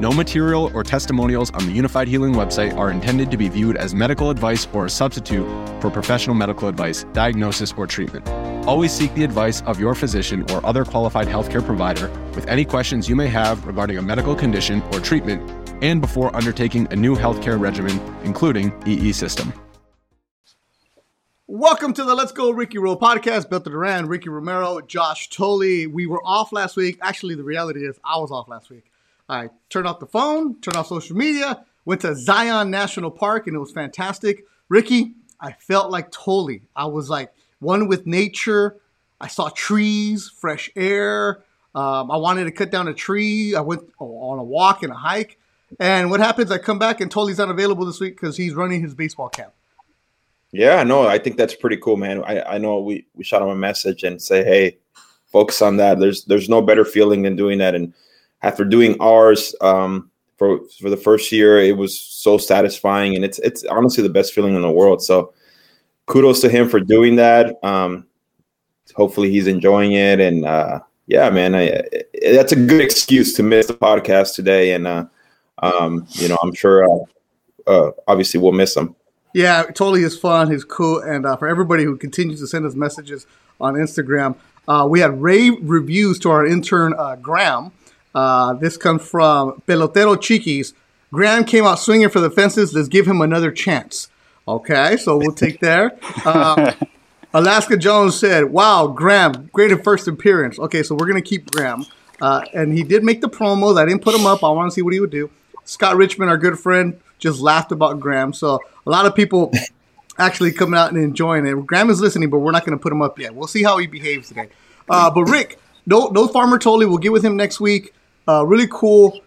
No material or testimonials on the Unifyd Healing website are intended to be viewed as medical advice or a substitute for professional medical advice, diagnosis, or treatment. Always seek the advice of your physician or other qualified healthcare provider with any questions you may have regarding a medical condition or treatment and before undertaking a new healthcare regimen, including EE system. Welcome to the Let's Go Ricky Roll podcast. Beto Duran, Ricky Romero, Josh Tolley. We were off last week. Actually, the reality is I was off last week. I turned off the phone, turned off social media, went to Zion National Park, and it was fantastic. Ricky, I felt like Tolley. I was like one with nature. I saw trees, fresh air. Um, I wanted to cut down a tree. I went on a walk and a hike. And what happens? I come back and Tolley's not available this week because he's running his baseball camp. Yeah, no, I think that's pretty cool, man. I, I know we, we shot him a message and say, hey, focus on that. There's there's no better feeling than doing that. And after doing ours um, for for the first year, it was so satisfying, and it's it's honestly the best feeling in the world. So kudos to him for doing that. Um, hopefully, he's enjoying it, and uh, yeah, man, I, that's a good excuse to miss the podcast today. And uh, um, you know, I'm sure uh, uh obviously we'll miss him. Yeah, totally is fun. He's cool, and uh, for everybody who continues to send us messages on Instagram, uh, we had rave reviews to our intern Graham. Uh, this comes from Pelotero Chiquis. Graham came out swinging for the fences. Let's give him another chance. Okay, so we'll take there. Uh, Alaska Jones said, "Wow, Graham, great first appearance." Okay, so we're gonna keep Graham, uh, and he did make the promos. I didn't put him up. I want to see what he would do. Scott Richmond, our good friend, just laughed about Graham. So a lot of people actually coming out and enjoying it. Graham is listening, but we're not going to put him up yet. We'll see how he behaves today. Uh, but Rick, no, no Farmer Tolley. We'll get with him next week. Uh, really cool.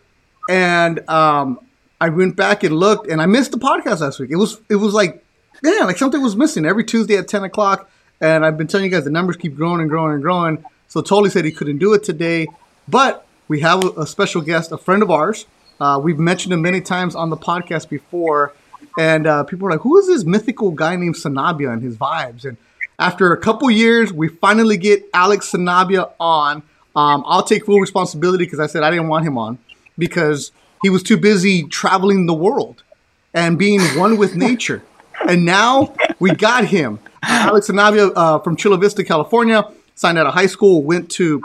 And um, I went back and looked, and I missed the podcast last week. It was it was like yeah, like something was missing every Tuesday at ten o'clock. And I've been telling you guys the numbers keep growing and growing and growing. So Tolley said he couldn't do it today, but we have a, a special guest, a friend of ours. Uh, we've mentioned him many times on the podcast before, and uh, people are like, "Who is this mythical guy named Sanabia and his vibes?" And after a couple years, we finally get Alex Sanabia on. Um, I'll take full responsibility because I said I didn't want him on because he was too busy traveling the world and being one with nature. And now we got him. Alex Sanabia uh, from Chula Vista, California, signed out of high school, went to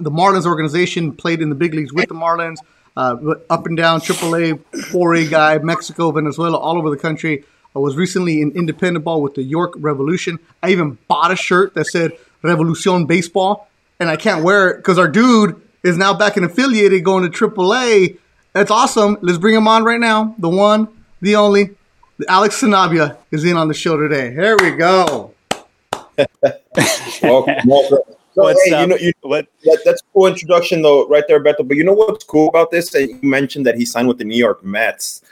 the Marlins organization, played in the big leagues with the Marlins, uh, up and down AAA, 4A guy, Mexico, Venezuela, all over the country. I was recently in independent ball with the York Revolution. I even bought a shirt that said Revolucion Baseball and I can't wear it because our dude is now back and affiliated going to AAA. That's awesome. Let's bring him on right now. The one, the only, Alex Sanabia is in on the show today. Here we go. welcome, welcome. So, what's hey, up? you know, you, what? That, that's cool introduction though, right there, Beto. But you know what's cool about this? That you mentioned that he signed with the New York Mets,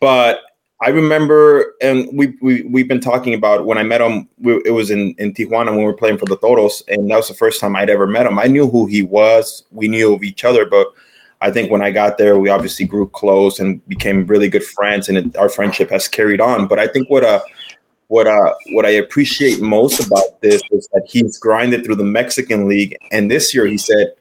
but I remember, and we, we we've been talking about when I met him. We, it was in in Tijuana when we were playing for the Toros, and that was the first time I'd ever met him. I knew who he was. We knew of each other, but I think when I got there, we obviously grew close and became really good friends, and it, our friendship has carried on. But I think what uh what uh what I appreciate most about this is that he's grinded through the Mexican League, and this year he said,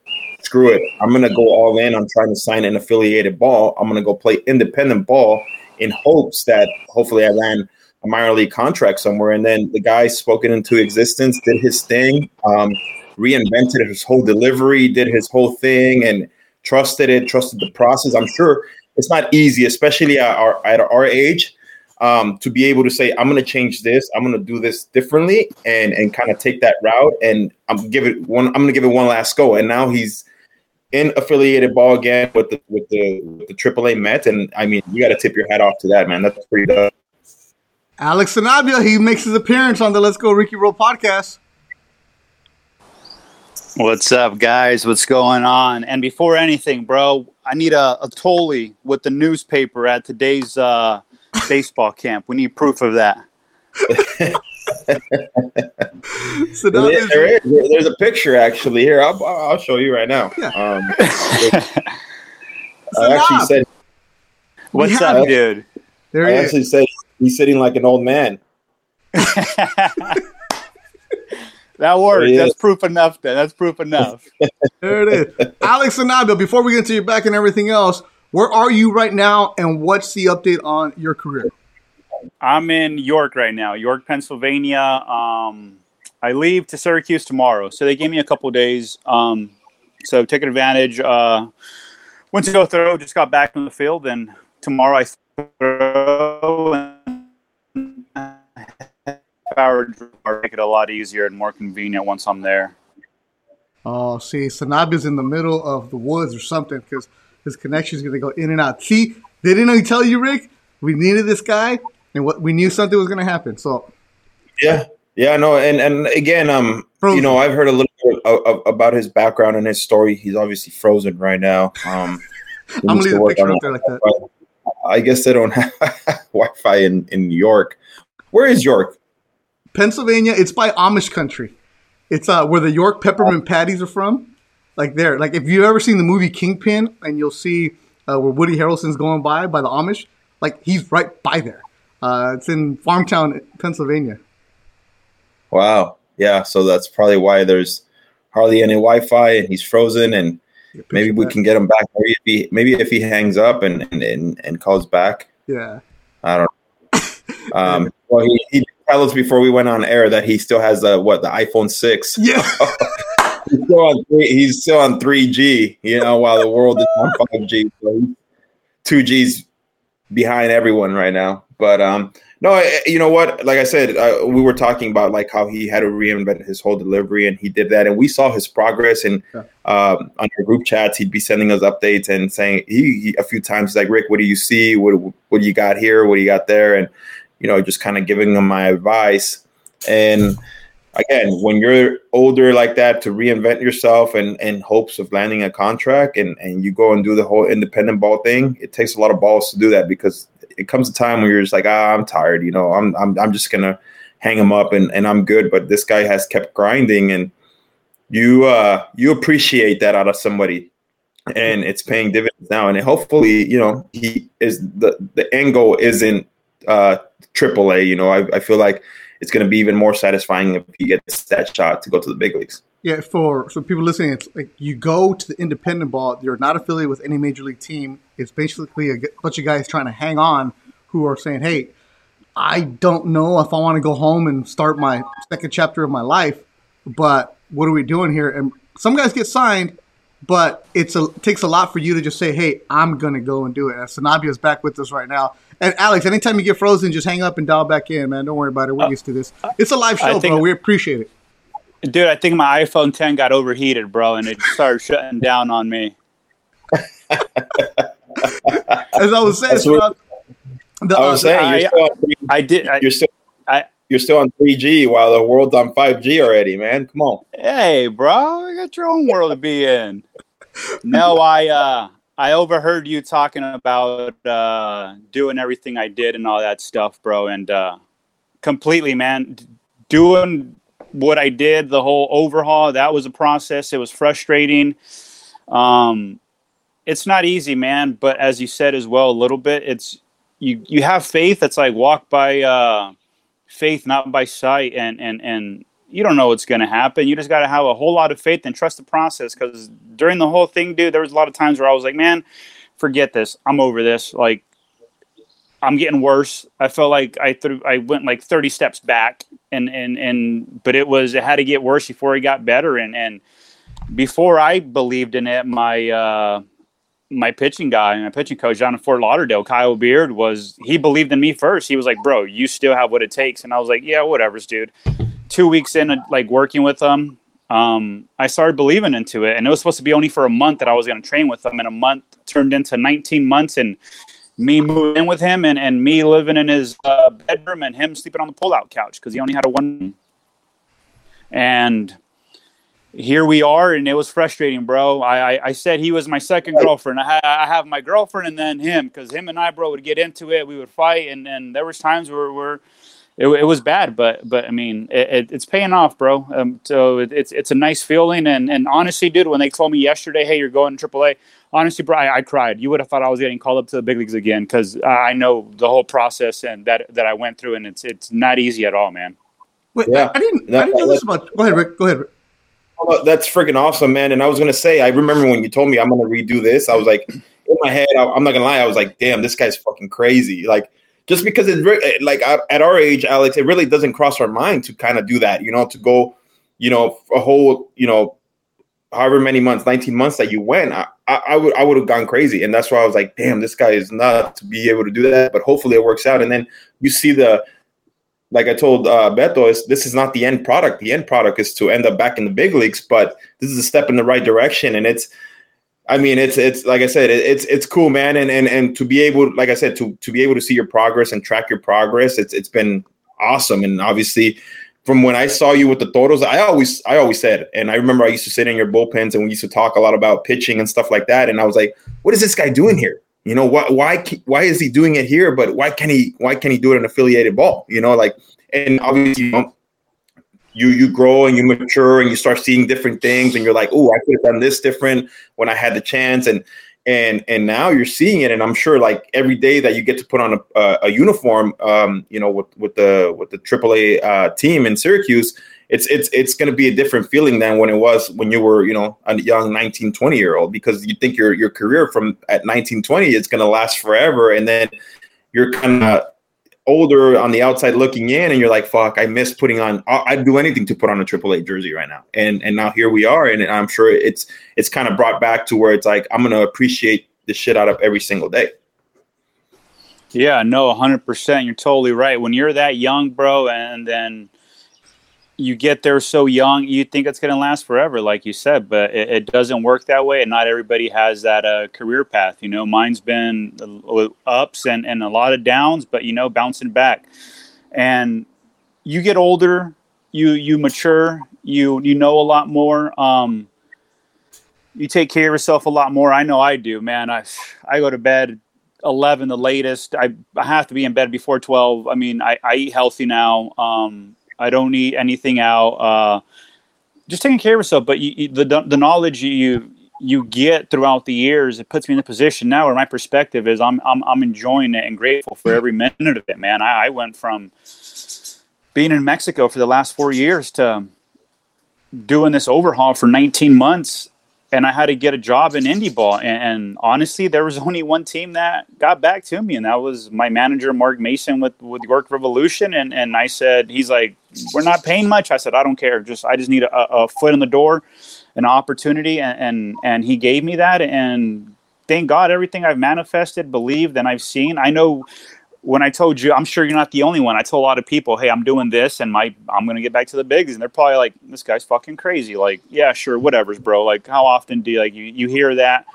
"Screw it, I'm gonna go all in on trying to sign an affiliated ball. I'm gonna go play independent ball." In hopes that hopefully I land a minor league contract somewhere. And then the guy spoke it into existence, did his thing, um, reinvented his whole delivery, did his whole thing, and trusted it, trusted the process. I'm sure it's not easy, especially at our, at our age. Um, to be able to say, I'm going to change this, I'm going to do this differently, and and kind of take that route, and I'm give it one. I'm going to give it one last go. And now he's in affiliated ball again with the with the with the AAA Mets, and I mean, you got to tip your hat off to that, man. That's pretty dope. Alex Sanabia, he makes his appearance on the Let's Go Ricky Roll podcast. What's up, guys? What's going on? And before anything, bro, I need a, a Tolley with the newspaper at today's uh, baseball camp. We need proof of that. so there, there is, there's a picture actually here. I'll, I'll show you right now. Yeah. Um, I actually said, "What's yeah. up, dude?" There I actually is. said he's sitting like an old man. That works. That's proof enough. Then that's proof enough. there it is, Alex and Sanabia. Before we get to your back and everything else, where are you right now, and what's the update on your career? I'm in York right now, York, Pennsylvania. Um, I leave to Syracuse tomorrow, so they gave me a couple days. Um, so taking advantage. Uh, went to go throw, just got back from the field, and tomorrow I throw and power make it a lot easier and more convenient once I'm there. Oh, see, Sanabia's in the middle of the woods or something because his connection is going to go in and out. See, they didn't tell you, Rick. We needed this guy, and what we knew something was going to happen. So, yeah, yeah, no, and and again, um, frozen. you know, I've heard a little bit of, of, about his background and his story. He's obviously frozen right now. Um, I'm gonna leave the picture up there like that. I guess they don't have Wi-Fi in in New York. Where is York? Pennsylvania. It's by Amish country. It's uh, where the York peppermint patties are from. Like there, like if you've ever seen the movie Kingpin, and you'll see uh, where Woody Harrelson's going by by the Amish, like he's right by there. Uh, it's in Farmtown, Pennsylvania. Wow. Yeah. So that's probably why there's hardly any Wi-Fi, and he's frozen, and maybe we can get him back. Maybe if he, maybe if he hangs up and and, and, and calls back. Yeah. I don't. Know. Um, well, he, he tell us before we went on air that he still has the what the iPhone six. Yeah. he's still on three, he's still on three G. You know, while the world is on five G, so two G's behind everyone right now. But um, no, you know what? Like I said, uh, we were talking about like how he had to reinvent his whole delivery, and he did that, and we saw his progress. And yeah. um, on our group chats, he'd be sending us updates and saying he, he a few times he's like Rick, what do you see? What what you got here? What do you got there? And you know, just kind of giving them my advice. And again, when you're older like that, to reinvent yourself and in hopes of landing a contract and, and you go and do the whole independent ball thing, it takes a lot of balls to do that because it comes a time where you're just like, ah, I'm tired, you know, I'm I'm I'm just gonna hang him up and, and I'm good. But this guy has kept grinding and you uh you appreciate that out of somebody and it's paying dividends now and hopefully you know he is the the end goal isn't uh AAA. You know, I, I feel like it's to be even more satisfying if he gets that shot to go to the big leagues. Yeah, for so people listening, it's like you go to the independent ball. You're not affiliated with any major league team. It's basically a bunch of guys trying to hang on who are saying, "Hey, I don't know if I want to go home and start my second chapter of my life, but what are we doing here?" And some guys get signed, but it's a, it takes a lot for you to just say, "Hey, I'm gonna go and do it." And Sanabia is back with us right now. And Alex, anytime you get frozen, just hang up and dial back in, man. Don't worry about it. We're uh, used to this. It's a live show, think, bro. We appreciate it. Dude, I think my iPhone 10 got overheated, bro, and it started shutting down on me. As I was saying, the, I was uh, saying, I, I, did. I, you're still. I, you're still on 3G while the world's on 5G already, man. Come on. Hey, bro, you got your own world to be in. No, I uh I overheard you talking about uh, doing everything I did and all that stuff, bro. And uh, completely, man, doing what I did, the whole overhaul, that was a process. It was frustrating. Um, it's not easy, man. But as you said as well, a little bit, it's you. You have faith. It's like walk by uh, faith, not by sight. And and and you don't know what's going to happen. You just got to have a whole lot of faith and trust the process. Because during the whole thing, dude, there was a lot of times where I was like, man, forget this. I'm over this. Like, I'm getting worse. I felt like I threw, I went like 30 steps back, and and and but it was it had to get worse before it got better. And and before I believed in it, my uh, my pitching guy, and my pitching coach down in Fort Lauderdale, Kyle Beard, was he believed in me first. He was like, "Bro, you still have what it takes," and I was like, "Yeah, whatever's, dude." two weeks in, like working with them, um, I started believing into it. And it was supposed to be only for a month that I was going to train with them, And a month turned into 19 months and me moving in with him and, and me living in his uh, bedroom and him sleeping on the pull-out couch because he only had a one. And here we are, and it was frustrating, bro. I, I, I said he was my second girlfriend. I, ha- I have my girlfriend and then him because him and I, bro, would get into it. We would fight, and, and there was times where we're it, it was bad, but but I mean, it, it, it's paying off, bro. Um, so it, it's it's a nice feeling, and and honestly, dude, when they told me yesterday, hey, you're going to AAA, honestly, bro, I, I cried. You would have thought I was getting called up to the big leagues again because I know the whole process and that that I went through, and it's it's not easy at all, man. Wait, yeah. I, I didn't that, I didn't know this about. Go ahead, Rick. Go ahead. Rick. Oh, that's freaking awesome, man. And I was gonna say, I remember when you told me I'm gonna redo this. I was like, in my head, I, I'm not gonna lie, I was like, damn, this guy's fucking crazy. Like just because it re- eh, like at our age, Alex, it really doesn't cross our mind to kind of do that. You know, to go, you know, a whole, you know, however many months, 19 months that you went, I, I, I would I would have gone crazy. And that's why I was like, damn, this guy is not to be able to do that. But hopefully it works out. And then you see the like I told uh, Beto, is this is not the end product. The end product is to end up back in the big leagues, but this is a step in the right direction. And it's I mean, it's it's like I said, it's it's cool, man, and and and to be able, like I said, to to be able to see your progress and track your progress, it's it's been awesome. And obviously, from when I saw you with the Toros, I always I always said, and I remember I used to sit in your bullpens and we used to talk a lot about pitching and stuff like that. And I was like, what is this guy doing here? You know, why why why is he doing it here? But why can he why can he do it in affiliated ball? You know, like and obviously, you know, you you grow and you mature and you start seeing different things and you're like oh i could have done this different when i had the chance and and and now you're seeing it and i'm sure like every day that you get to put on a, a, a uniform um you know with with the with the aaa uh, team in syracuse it's it's it's going to be a different feeling than when it was when you were you know a young 19 20 year old because you think your your career from at 19 20 is going to last forever and then you're kind of older on the outside looking in and you're like fuck i miss putting on i'd do anything to put on a aaa jersey right now. And and now here we are and i'm sure it's it's kind of brought back to where it's like i'm gonna appreciate the shit out of every single day. Yeah no 100% you're totally right. When you're that young bro and then you get there so young, you think it's going to last forever, like you said, but it, it, doesn't work that way. And not everybody has that uh, career path. You know, mine's been ups and, and a lot of downs, but, you know, bouncing back. And you get older, you, you mature, you, you know a lot more. Um, you take care of yourself a lot more. I know I do, man. I, I go to bed 11 the latest I, I have to be in bed before 12 i mean i, I eat healthy now um, I don't eat anything out. Uh, just taking care of yourself. But you, you, the the knowledge you you get throughout the years, it puts me in a position now where my perspective is I'm I'm, I'm enjoying it and grateful for every minute of it, man. I, I went from being in Mexico for the last four years to doing this overhaul for 19 months and I had to get a job in indie ball. And, and, honestly, there was only one team that got back to me, and that was my manager, Mark Mason, with with York Revolution. And and I said, he's like, we're not paying much. I said, I don't care. Just I just need a, a foot in the door, an opportunity, and, and and he gave me that. And thank God, everything I've manifested, believed, and I've seen. I know when I told you, I'm sure you're not the only one. I told a lot of people, "Hey, I'm doing this, and my I'm gonna get back to the bigs," and they're probably like, "This guy's fucking crazy." Like, yeah, sure, whatever's, bro. Like, how often do you, like you you hear that?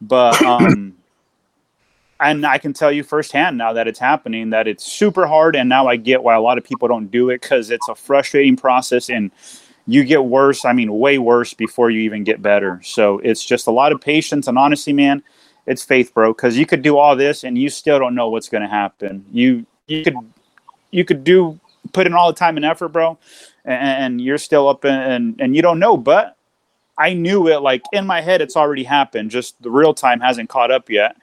But um, and I can tell you firsthand now that it's happening that it's super hard, and now I get why a lot of people don't do it because it's a frustrating process and you get worse. I mean, way worse before you even get better. So it's just a lot of patience, and honestly, man it's faith, bro. Because you could do all this and you still don't know what's going to happen. You you could you could do put in all the time and effort, bro, and, and you're still up in, and and you don't know. But I knew it. Like in my head, it's already happened. Just the real time hasn't caught up yet.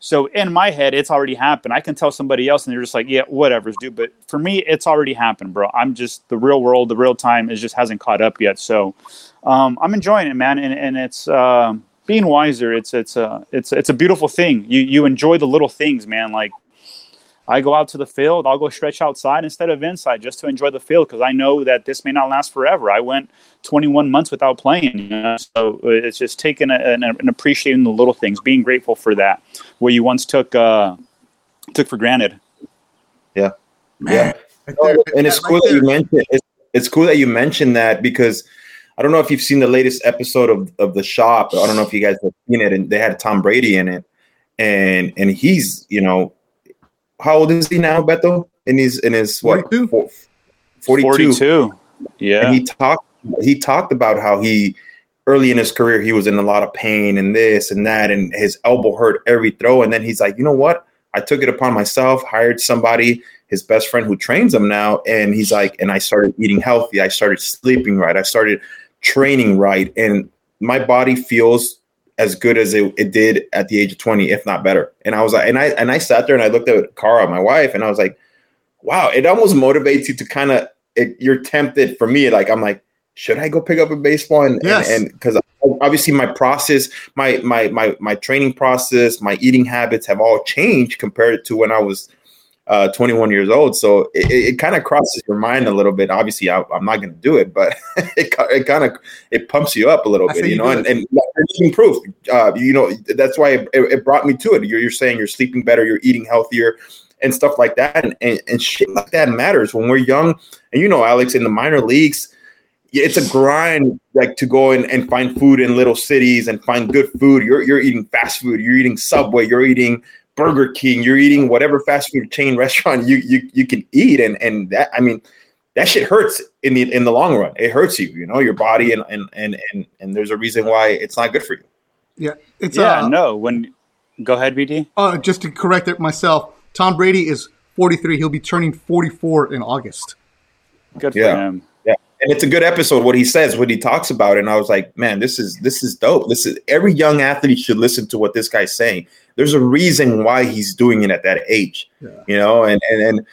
So in my head, it's already happened. I can tell somebody else, and they're just like, "Yeah, whatever's dude." But for me, it's already happened, bro. I'm just the real world, the real time is just hasn't caught up yet. So um, I'm enjoying it, man, and and it's. Uh, being wiser it's it's a it's it's a beautiful thing. You you enjoy the little things man. Like i go out to the field i'll go stretch outside instead of inside just to enjoy the field because i know that this may not last forever. I went 21 months without playing you know? so it's just taking and appreciating the little things being grateful for that. Where you once took uh took for granted. Yeah. Man. yeah. And it's cool that you mentioned it's, it's cool that you mentioned that because I don't know if you've seen the latest episode of, of the shop. I don't know if you guys have seen it, and they had Tom Brady in it, and and he's you know, how old is he now, Beto? And he's in his what 42? 42. 42. Yeah. And he talked he talked about how he early in his career he was in a lot of pain and this and that and his elbow hurt every throw and then he's like, "You know what? I took it upon myself, hired somebody, his best friend who trains him now and he's like and I started eating healthy. I started sleeping right. I started training right and my body feels as good as it, it did at the age of 20 if not better and i was like and i and i sat there and i looked at Cara, my wife and i was like wow it almost motivates you to kind of you're tempted for me like i'm like should i go pick up a baseball and yes. and because obviously my process my my my my training process my eating habits have all changed compared to when i was uh, 21 years old. So it, it kind of crosses your mind a little bit. Obviously, I, am not going to do it, but it, it kind of it pumps you up a little I bit, you know. And, and proof, uh, you know, that's why it, it, brought me to it. You're, you're saying you're sleeping better, you're eating healthier, and stuff like that, and, and and shit like that matters when we're young. And you know, Alex, in the minor leagues. It's a grind, like to go and, and find food in little cities and find good food. You're you're eating fast food. You're eating Subway. You're eating Burger King, you're eating whatever fast food chain restaurant you you you can eat, and and that I mean that shit hurts in the in the long run. It hurts you, you know, your body, and and and and, and there's a reason why it's not good for you. Yeah, it's yeah. Uh, no, when go ahead, BD. Uh, just to correct it myself, Tom Brady is 43. He'll be turning 44 in August. Good for yeah. him. Yeah, and it's a good episode. What he says, what he talks about, and I was like, man, this is this is dope. This is every young athlete should listen to what this guy's saying there's a reason why he's doing it at that age, yeah. you know, and and and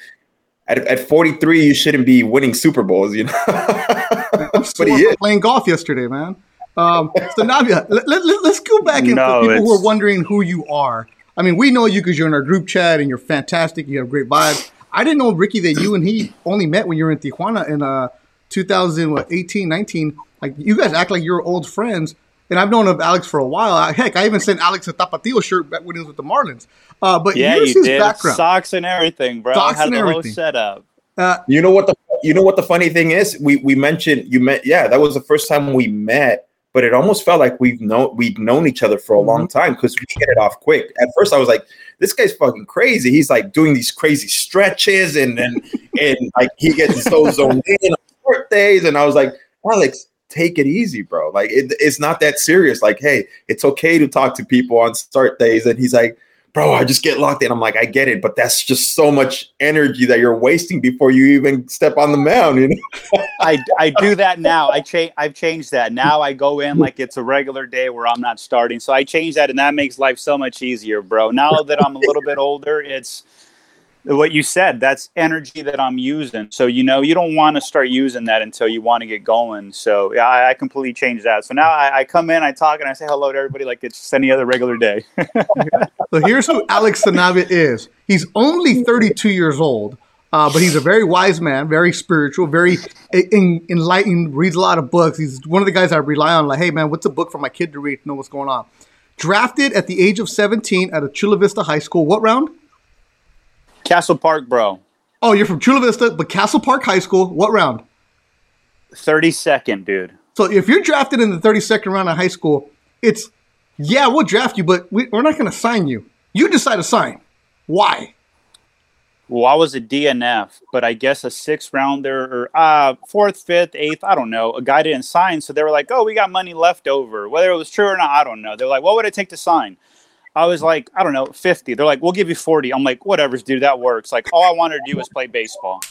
at, at 43, you shouldn't be winning Super Bowls, you know. I'm but he is. playing golf yesterday, man. Um, so Navia, let, let, us go back and no, for people who are wondering who you are. I mean, we know you because you're in our group chat and you're fantastic. You have great vibes. I didn't know Ricky that you and he only met when you were in Tijuana in uh 2018, 19. Like you guys act like you're old friends and I've known of Alex for a while. Heck, I even sent Alex a Tapatio shirt back when he was with the Marlins. Uh, but yeah, here's his did. background: socks and everything, bro. Socks Had and the everything. whole setup. Uh, you know what the you know what the funny thing is? We we mentioned you met. Yeah, that was the first time we met. But it almost felt like we've known we've known each other for a long mm-hmm. time because we hit it off quick. At first, I was like, "This guy's fucking crazy." He's like doing these crazy stretches and and and like he gets so zoned in on birthdays, and I was like, "Alex, take it easy, bro. Like it, it's not that serious. Like, hey, it's okay to talk to people on start days. And he's like, bro, I just get locked in. I'm like, I get it, but that's just so much energy that you're wasting before you even step on the mound. You know? I, I do that now. I change. I've changed that. Now I go in like it's a regular day where I'm not starting. So I change that, and that makes life so much easier, bro. Now that I'm a little bit older, it's what you said that's energy that i'm using so you know you don't want to start using that until you want to get going so yeah i, I completely changed that so now I, I, come in i talk and i say hello to everybody like it's just any other regular day so here's who alex sanabia is he's only 32 years old uh, but he's a very wise man, very spiritual, very in, enlightened, reads a lot of books. He's one of the guys I rely on, like, hey, man, what's a book for my kid to read to know what's going on? Drafted at the age of 17 at a Chula Vista High School. What round? Castle Park, bro. Oh, you're from Chula Vista, but Castle Park High School. What round? 32nd, dude. So if you're drafted in the 32nd round of high school, it's yeah, we'll draft you, but we, are not going to sign you. You decide to sign. Why? Well, I was a DNF, but I guess a sixth rounder or uh, fourth, fifth, eighth, I don't know. A guy didn't sign, so they were like, "Oh, we got money left over." Whether it was true or not, I don't know. They're like, "What would it take to sign?" I was like, I don't know, 50. They're like, we'll give you 40. I'm like, whatever, dude, that works. Like, all I wanted to do was play baseball.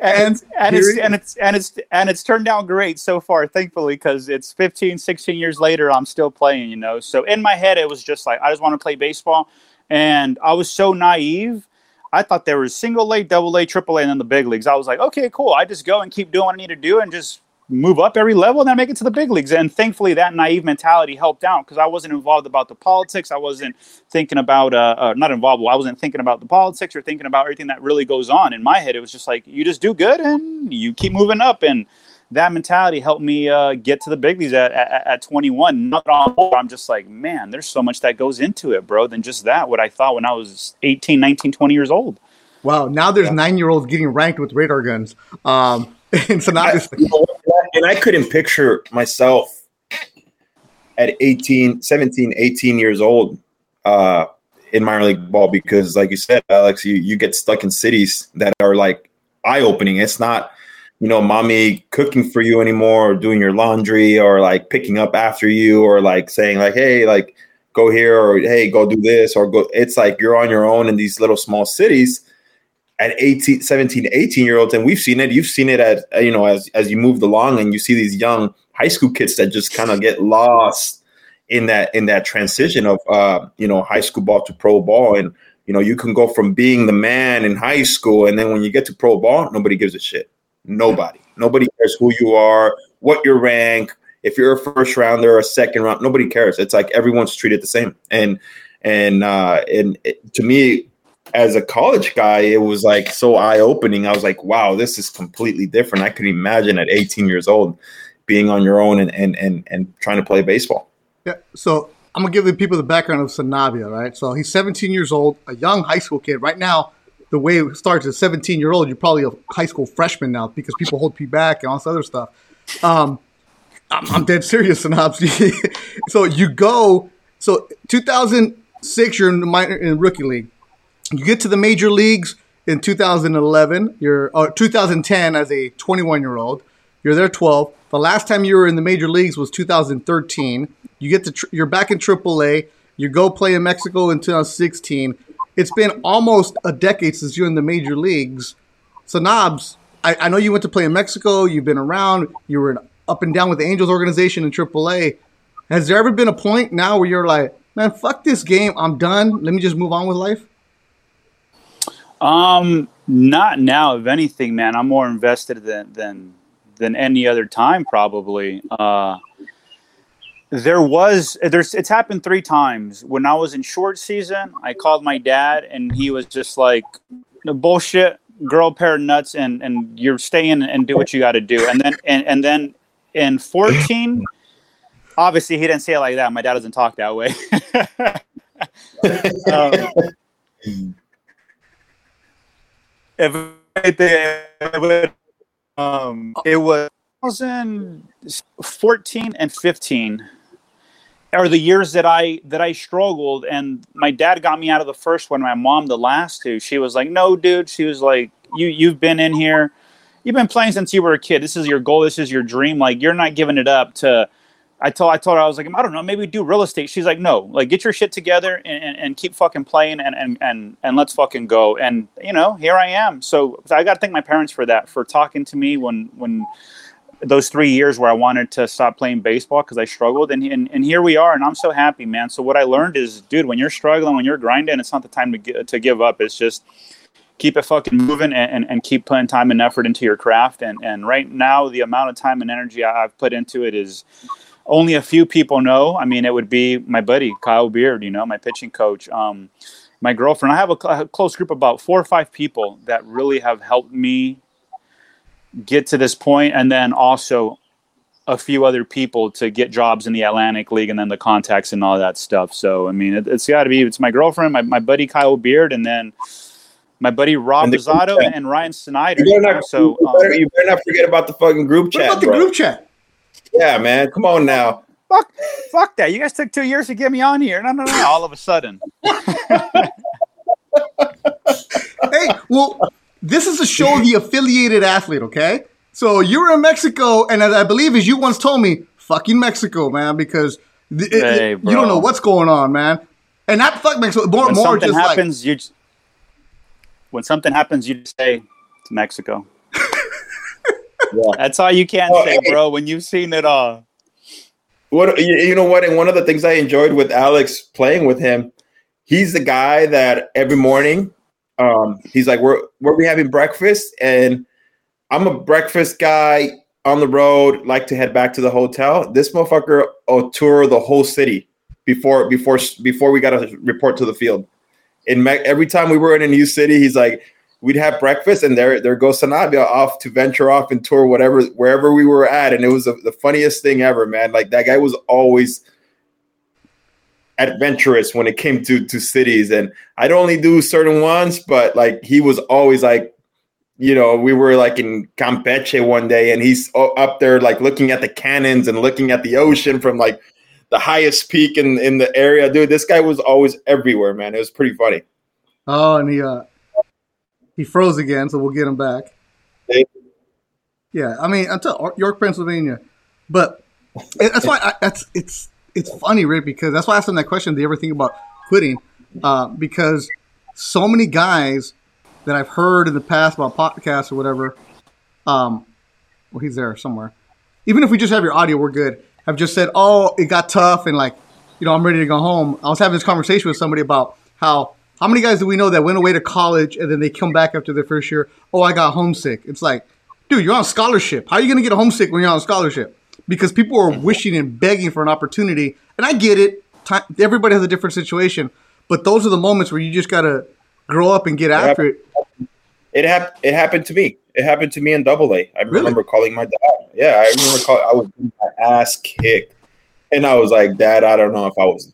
and and it's and it's and it's and it's turned out great so far thankfully because it's 15 16 years later i'm still playing you know so in my head it was just like i just want to play baseball and i was so naive i thought there was single a double a triple a and then the big leagues i was like okay cool i just go and keep doing what i need to do and just move up every level and then make it to the big leagues. And thankfully, that naive mentality helped out because I wasn't involved about the politics. I wasn't thinking about uh, uh, not involved. I wasn't thinking about the politics or thinking about everything that really goes on in my head. It was just like you just do good and you keep moving up and. That mentality helped me uh, get to the big leagues at, at, at 21. Not all, I'm just like, man, there's so much that goes into it, bro, than just that. What I thought when I was 18, 19, 20 years old. Wow. Now there's yeah. nine year olds getting ranked with radar guns. Um, and so now, I, you know, and I couldn't picture myself at 18, 17, 18 years old uh, in minor league ball because, like you said, Alex, you, you get stuck in cities that are like eye opening. It's not, you know, mommy cooking for you anymore or doing your laundry or like picking up after you or like saying, like, hey, like, go here or hey, go do this or go. It's like you're on your own in these little small cities at 18 17 18 year olds and we've seen it. You've seen it as you know as as you moved along and you see these young high school kids that just kind of get lost in that in that transition of uh you know high school ball to pro ball. And you know you can go from being the man in high school and then when you get to pro ball nobody gives a shit. Nobody. Nobody cares who you are what your rank. If you're a first rounder or a second round nobody cares. It's like everyone's treated the same. And and uh and it, to me as a college guy, it was like so eye opening. I was like, wow, this is completely different. I could imagine at 18 years old being on your own and and and, and trying to play baseball. Yeah. So I'm gonna give the people the background of Sanabia, right? So he's 17 years old, a young high school kid. Right now, the way it starts as 17 year old, you're probably a high school freshman now because people hold you back and all this other stuff. Um, I'm, I'm dead serious, Sanabia. so you go. So 2006, you're in the minor in rookie league. You get to the major leagues in 2011. You're uh, 2010 as a 21 year old. You're there 12. The last time you were in the major leagues was 2013. You get to tr- you're back in AAA. You go play in Mexico in 2016. It's been almost a decade since you're in the major leagues. So Knobs, I, I know you went to play in Mexico. You've been around. You were up and down with the Angels organization in AAA. Has there ever been a point now where you're like, man, fuck this game. I'm done. Let me just move on with life? Um, not now. If anything, man, I'm more invested than than than any other time probably. Uh, there was there's it's happened three times. When I was in short season, I called my dad and he was just like, "Bullshit, girl, pair of nuts, and and you're staying and do what you got to do." And then and and then in 14, obviously he didn't say it like that. My dad doesn't talk that way. um, if it, um, it was 2014 and 15 are the years that I that I struggled. And my dad got me out of the first one my mom the last two. She was like no dude. She was like you you've been in here. You've been playing since you were a kid. This is your goal. This is your dream. Like you're not giving it up to I told I told her I was like I don't know maybe do real estate. She's like no like get your shit together and, and, and, keep fucking playing and, and and and let's fucking go and you know here I am. So I got to thank my parents for that for talking to me when when those three years where I wanted to stop playing baseball because I struggled and, and and here we are and I'm so happy man. So what I learned is dude when you're struggling when you're grinding it's not the time to get, to give up. It's just keep it fucking moving and, and, and, keep putting time and effort into your craft and and right now the amount of time and energy I've put into it is only a few people know. I mean, it would be my buddy Kyle Beard, you know, my pitching coach, um, my girlfriend. I have a, a, close group, of about four or five people that really have helped me get to this point, and then also a few other people to get jobs in the Atlantic League, and then the contacts and all that stuff. So, I mean, it, has got to be it's my girlfriend, my, my buddy Kyle Beard, and then my buddy Rob Rosado and Ryan Snyder. You better, not, so, you, better, um, you better not forget about the fucking group chat. What about the bro. group chat? Yeah, man. Come on now. Fuck, fuck that. You guys took two years to get me on here. No, no, no. All of a sudden. hey, well, this is a show the affiliated athlete, okay? So you were in Mexico, and as I believe, as you once told me, fucking Mexico, man, because th- hey, it, you don't know what's going on, man. And not fuck Mexico, more, when more something just happens, like, you. When something happens, you just say it's Mexico. Yeah. That's all you can say, bro. When you've seen it all. What you know? What? And one of the things I enjoyed with Alex playing with him, he's the guy that every morning, um, he's like, "We're where we having breakfast?" And I'm a breakfast guy on the road. Like to head back to the hotel. This motherfucker will tour the whole city before before before we got to report to the field. And every time we were in a new city, he's like, we'd have breakfast and there there goes Sanabia off to venture off and tour whatever wherever we were at and it was a, the funniest thing ever man like that guy was always adventurous when it came to to cities, and I'd only do certain ones, but like he was always like, you know, we were like in Campeche one day, and he's up there like looking at the cannons and looking at the ocean from like the highest peak in in the area. Dude, this guy was always everywhere, man. It was pretty funny. Oh, and he uh he froze again, so we'll get him back. Yeah, I mean, until York, Pennsylvania, but that's why I, that's it's it's funny, right? Because that's why I asked him that question. Do you ever think about quitting? Uh, because so many guys that I've heard in the past about podcasts or whatever, um, well, he's there somewhere. Even if we just have your audio, we're good. Have just said, "Oh, it got tough," and like, you know, I'm ready to go home. I was having this conversation with somebody about how how many guys do we know that went away to college and then they come back after their first year? Oh, I got homesick. It's like, dude, you're on scholarship. How are you going to get homesick when you're on scholarship? Because people are wishing and begging for an opportunity. And I get it. Time, everybody has a different situation. But those are the moments where you just got to grow up and get it after happened, it. It, hap- it happened to me. It happened to me in double A. I really? remember calling my dad. Yeah, I remember calling, I was my ass kicked. And I was like, Dad, I don't know if I was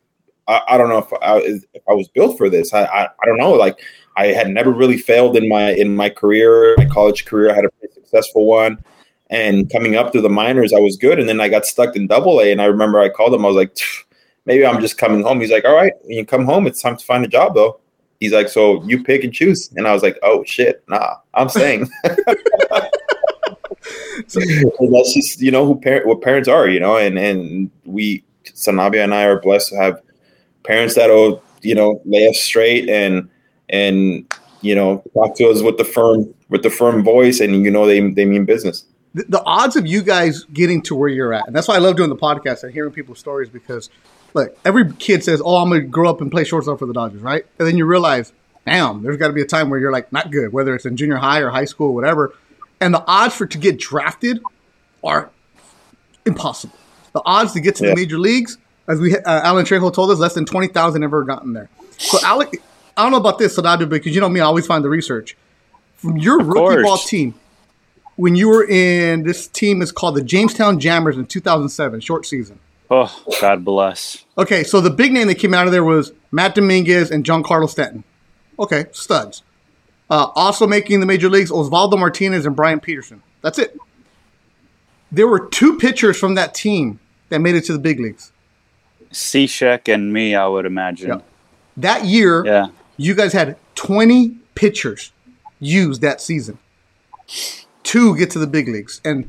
I, I don't know if I, if I was built for this. I, I, I don't know. Like I had never really failed in my in my career, my college career. I had a pretty successful one, and coming up through the minors, I was good. And then I got stuck in Double A, and I remember I called him. I was like, maybe I'm just coming home. He's like, all right, when you come home, it's time to find a job though. He's like, so you pick and choose. And I was like, oh shit, nah, I'm staying. so that's just you know who parent what parents are, you know, and and we Sanabia and I are blessed to have parents that'll you know lay us straight and and you know talk to us with the firm with the firm voice and you know they they mean business. The, the odds of you guys getting to where you're at and that's why i love doing the podcast and hearing people's stories because look every kid says oh i'm gonna grow up and play shortstop for the dodgers right? And then you realize damn there's got to be a time where you're like not good whether it's in junior high or high school or whatever. And the odds for to get drafted are impossible. The odds to get to yeah. the major leagues as we uh, Alan Trejo told us, less than twenty thousand ever gotten there. So Alec, I don't know about this, Sadadu, because you know me, I always find the research from your of rookie course. ball team. When you were in this team is called the Jamestown Jammers in 2007, short season. Oh, God bless. Okay, so the big name that came out of there was Matt Dominguez and Giancarlo Stanton. Okay, studs. Uh, also making the major leagues, Osvaldo Martinez and Bryan Petersen. That's it. There were two pitchers from that team that made it to the big leagues. Cishek and me, I would imagine. Yeah. That year, yeah. you guys had 20 pitchers used that season to get to the big leagues. And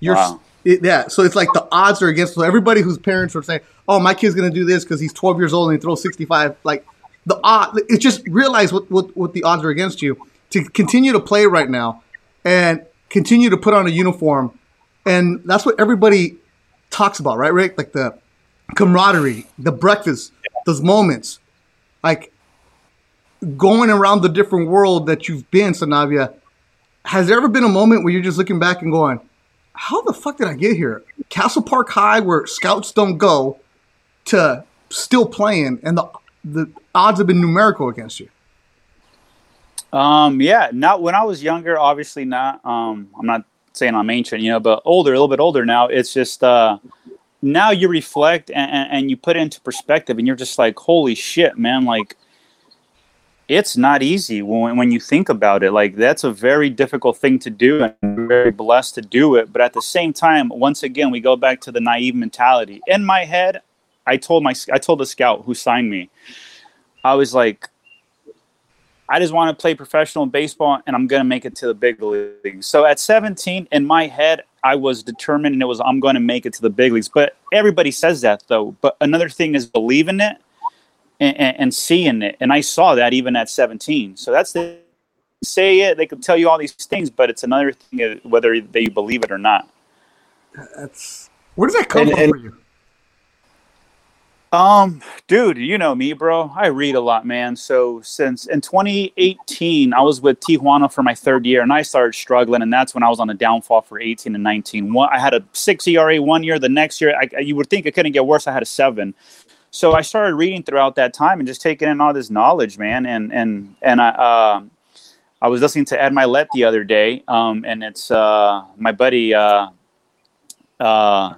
you're, wow. it, yeah, so it's like the odds are against so everybody whose parents were saying, oh, my kid's going to do this because he's 12 years old and he throws 65. Like the odd, it's just realize what, what, what the odds are against you to continue to play right now and continue to put on a uniform. And that's what everybody talks about, right, Rick? Like the camaraderie, the breakfast, those moments, like going around the different world that you've been, Sanabia. Has there ever been a moment where you're just looking back and going, "How the fuck did I get here?" Castle Park High, where scouts don't go, to still playing, and the the odds have been numerical against you. Um, yeah, not when I was younger. Obviously, not. Um, I'm not saying I'm ancient, you know, but older, a little bit older now. It's just uh, now you reflect and, and you put it into perspective and you're just like holy shit man like it's not easy when, when you think about it. Like that's a very difficult thing to do and very blessed to do it. But at the same time once again we go back to the naive mentality. In my head i told my i told the scout who signed me. I was like I just want to play professional baseball and I'm going to make it to the big leagues. So at 17, in my head, I was determined and it was, I'm going to make it to the big leagues. But everybody says that though. But another thing is believing it and, and, and seeing it. And I saw that even at 17. So that's the say it. They can tell you all these things, but it's another thing uh, whether they believe it or not. That's where does that come and, from and, for you? Um, dude, you know me, bro. I read a lot, man. So since in 2018, I was with Tijuana for my third year, and I started struggling, and that's when I was on a downfall for 18 and 19. One, I had a six ERA one year. The next year, I, you would think it couldn't get worse. I had a seven. So I started reading throughout that time and just taking in all this knowledge, man. And and and I. Uh, I was listening to Ed Mylett the other day, um, and it's uh, my buddy uh, uh,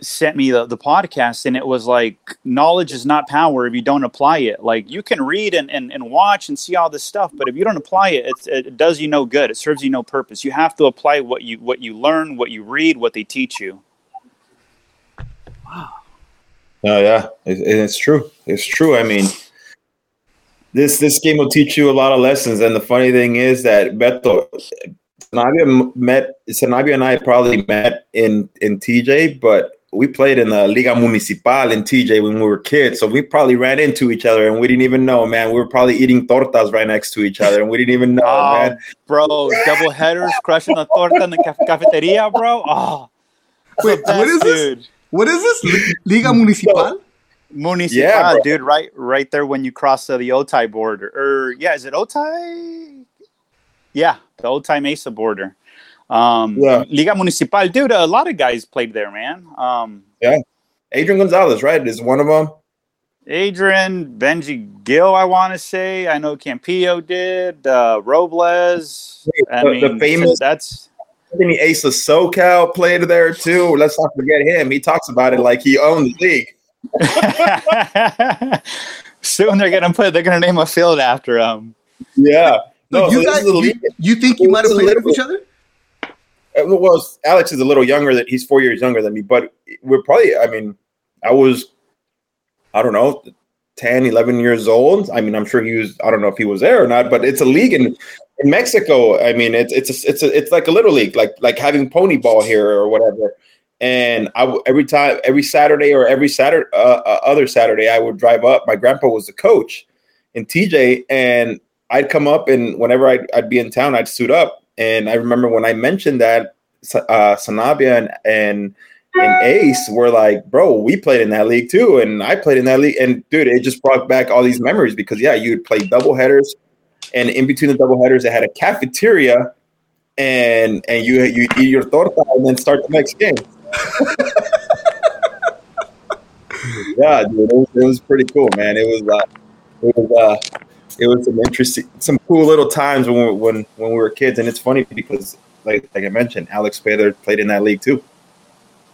sent me the, the podcast and it was like knowledge is not power if you don't apply it. Like you can read and, and, and watch and see all this stuff but if you don't apply it it does you no good. It serves you no purpose. You have to apply what you what you learn what you read what they teach you. Wow. Oh yeah. It, it's true. It's true. I mean this this game will teach you a lot of lessons and the funny thing is that beto Sanabia met Sanabia and I probably met in in TJ, but we played in the Liga Municipal in TJ when we were kids, so we probably ran into each other and we didn't even know, man. We were probably eating tortas right next to each other and we didn't even know, oh, man. Bro, double headers, crushing the torta in the cafeteria, bro. Oh, wait, best, what is dude. this? What is this? Liga Municipal? Municipal, yeah, dude, right, right there when you cross the, the Otay border, or yeah, is it Otay? Yeah, the Otay Mesa border. Um, yeah. Liga Municipal, dude. A lot of guys played there, man. Um, yeah. Adrian Gonzalez, right, is one of them. Adrian, Benji Gil, I want to say. I know Campillo did. Uh, Robles. I the, mean, the famous. That's. Anthony Ace of SoCal played there too. Let's not forget him. He talks about it like he owned the league. Soon they're gonna put. They're gonna name a field after him. Yeah. No, you, so guys, you, you, think you might have played with each other? Well, Alex is a little younger that he's four years younger than me, but we're probably, I mean, I was, I don't know, 10, 11 years old. I mean, I'm sure he was, I don't know if he was there or not, but it's a league in, in Mexico. I mean, it's, it's, a, it's, a, it's like a little league, like, like having pony ball here or whatever. And I, every time, every Saturday or every Saturday, uh, uh, other Saturday, I would drive up. My grandpa was the coach in TJ and I'd come up and whenever I'd, I'd be in town, I'd suit up and I remember when I mentioned that, uh, Sanabia and, and and Ace were like, bro, we played in that league too, and I played in that league. And dude, it just brought back all these memories because yeah, you'd play double headers, and in between the double headers, they had a cafeteria, and and you you eat your torta and then start the next game. yeah, dude, it was, it was, pretty cool, man. It was uh, it was uh, it was some interesting, some cool little times when we, when when we were kids, and it's funny because, like like I mentioned, Alex Baylor played in that league too.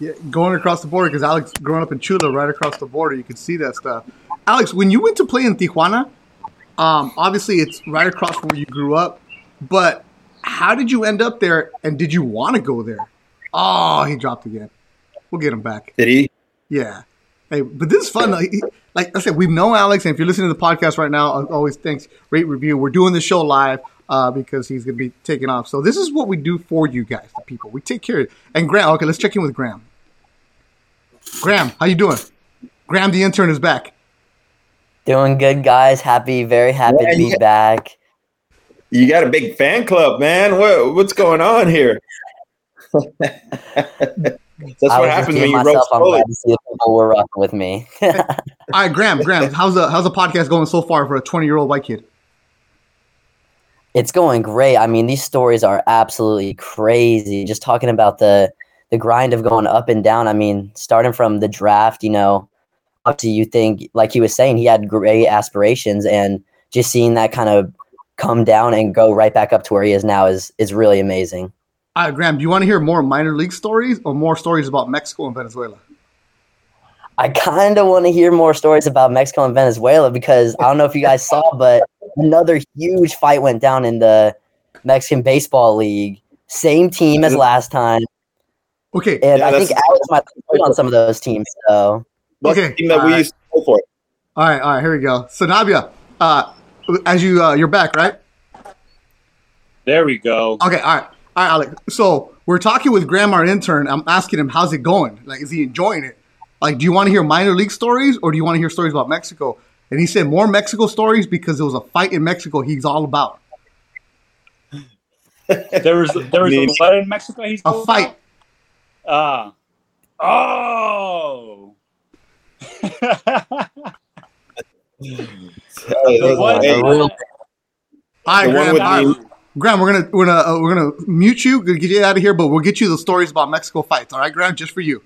Yeah, going across the border because Alex, growing up in Chula, right across the border, you could see that stuff. Alex, when you went to play in Tijuana, um, obviously it's right across from where you grew up, but how did you end up there, and did you want to go there? Oh, he dropped again. We'll get him back. Did he? Yeah. Hey, but this is fun. Like, like I said, we know Alex, and if you're listening to the podcast right now, always thanks, rate, review. We're doing the show live uh, because he's going to be taking off. So this is what we do for you guys, the people. We take care of it. And Graham, okay, let's check in with Graham. Graham, how you doing? Graham, the intern, is back. Doing good, guys. Happy, very happy yeah, to be back. You got a big fan club, man. What, what's going on here? That's I what happens when you myself, roast I'm glad to see the people were rocking with me. All right, Graham, Graham, how's the how's the podcast going so far for a 20 year old white kid? It's going great. I mean, these stories are absolutely crazy. Just talking about the the grind of going up and down. I mean, starting from the draft, you know, up to you think, like he was saying, he had great aspirations, and just seeing that kind of come down and go right back up to where he is now is is really amazing. All right, Graham, do you want to hear more minor league stories or more stories about Mexico and Venezuela? I kind of want to hear more stories about Mexico and Venezuela because I don't know if you guys saw, but another huge fight went down in the Mexican Baseball League. Same team as last time. Okay. And yeah, I think Alex might play on some of those teams. So okay, team that we used to play for. All right, all right, here we go. Sanabia, uh, as you uh, you're back, right? There we go. Okay, all right. All right, Alex. So we're talking with Graham, our intern. I'm asking him, how's it going? Like, is he enjoying it? Like, do you want to hear minor league stories or do you want to hear stories about Mexico? And he said more Mexico stories because there was a fight in Mexico he's all about. there was there was a fight in Mexico. He's a fight. Ah. Uh, oh. All right, Graham. Graham, we're gonna we're gonna uh, we're gonna mute you, get you out of here, but we'll get you the stories about Mexico fights. All right, Graham, just for you.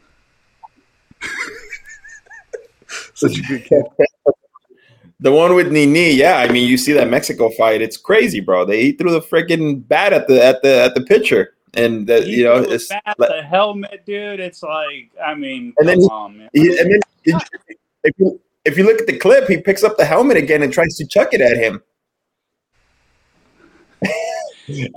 Such a good cat. The one with Nini, yeah. I mean, you see that Mexico fight; it's crazy, bro. They threw the freaking bat at the at the at the pitcher, and that you know it's bat, like, the helmet, dude. It's like I mean, and then, on, he, and then if you if you look at the clip, he picks up the helmet again and tries to chuck it at him.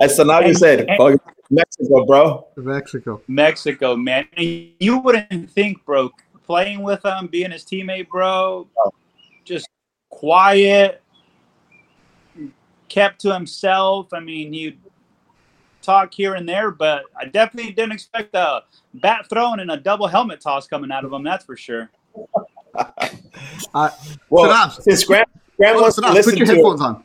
As Sanabia said, and, Mexico, bro. Mexico. Mexico, man. You wouldn't think, bro, playing with him, being his teammate, bro, just quiet, kept to himself. I mean, he'd talk here and there, but I definitely didn't expect a bat thrown and a double helmet toss coming out of him. That's for sure. uh, well, since Grant, Grant wants to listen put your headphones on.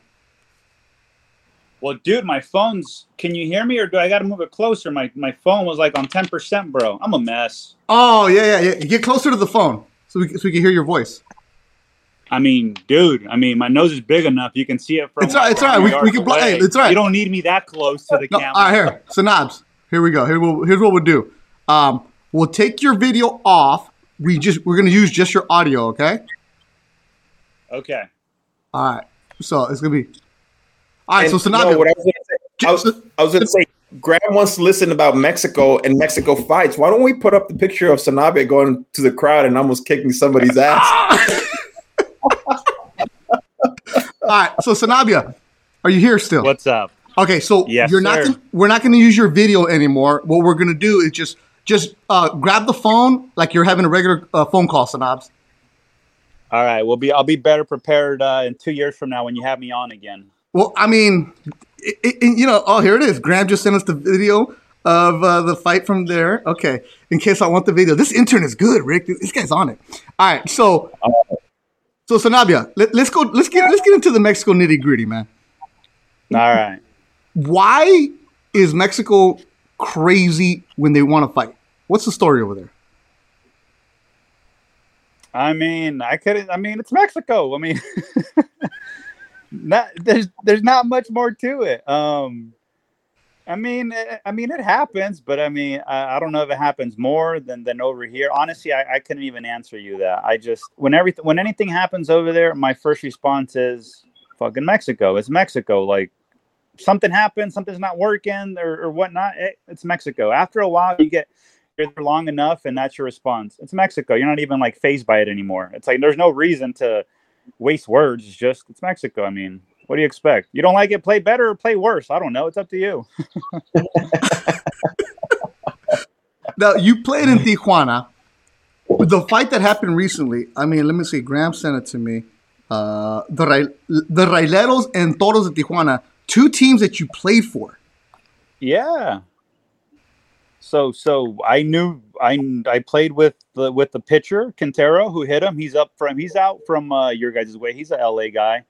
Well, dude, my phone's. Can you hear me, or do I got to move it closer? My my phone was like on ten percent, bro. I'm a mess. Oh yeah, yeah, yeah. Get closer to the phone so we so we can hear your voice. I mean, dude. I mean, my nose is big enough. You can see it from. It's all right. It's all right. We, we can. Play. Hey, it's all right. You don't need me that close to the no, camera. All right, here. Sanabs. Here we go. Here we'll, here's what we'll do. Um, we'll take your video off. We just we're gonna use just your audio. Okay. Okay. All right. So it's gonna be all right, and, so Sanabia. No, what I was going to say, I was, I was say, Graham wants to listen about Mexico and Mexico fights. Why don't we put up the picture of Sanabia going to the crowd and almost kicking somebody's ass? All right, so Sanabia, are you here still? What's up? Okay, so yes, you're not. Gonna, we're not going to use your video anymore. What we're going to do is just just uh, grab the phone like you're having a regular uh, phone call, Sanabs. All right, we'll be. I'll be better prepared uh, in two years from now when you have me on again. Well, I mean, it, it, you know, oh, here it is. Graham just sent us the video of uh, the fight from there. Okay, in case I want the video. This intern is good, Rick. This guy's on it. All right, so so Sanabia, let, us go. Let's get let's get into the Mexico nitty gritty, man. All right. Why is Mexico crazy when they want to fight? What's the story over there? I mean, I could. I mean, it's Mexico. I mean, not there's there's not much more to it. Um, I mean, eh, I mean, it happens, but I mean, I, I, don't know if it happens more than than over here. Honestly, I, I couldn't even answer you that. I just when everything when anything happens over there, my first response is fucking Mexico. It's Mexico. Like something happens, something's not working or, or whatnot. It, it's Mexico. After a while, you get you're there long enough, and that's your response. It's Mexico. You're not even like phased by it anymore. It's like there's no reason to waste words. It's just it's Mexico. I mean, what do you expect? You don't like it? Play better or play worse. I don't know. It's up to you. now you played in Tijuana. The fight that happened recently. I mean, let me see. Graham sent it to me. Uh, the the Rieleros and Toros de Tijuana, two teams that you played for. Yeah. So so I knew I I played with the with the pitcher Quintero who hit him. He's up from he's out from uh, your guys' way. He's a LA guy,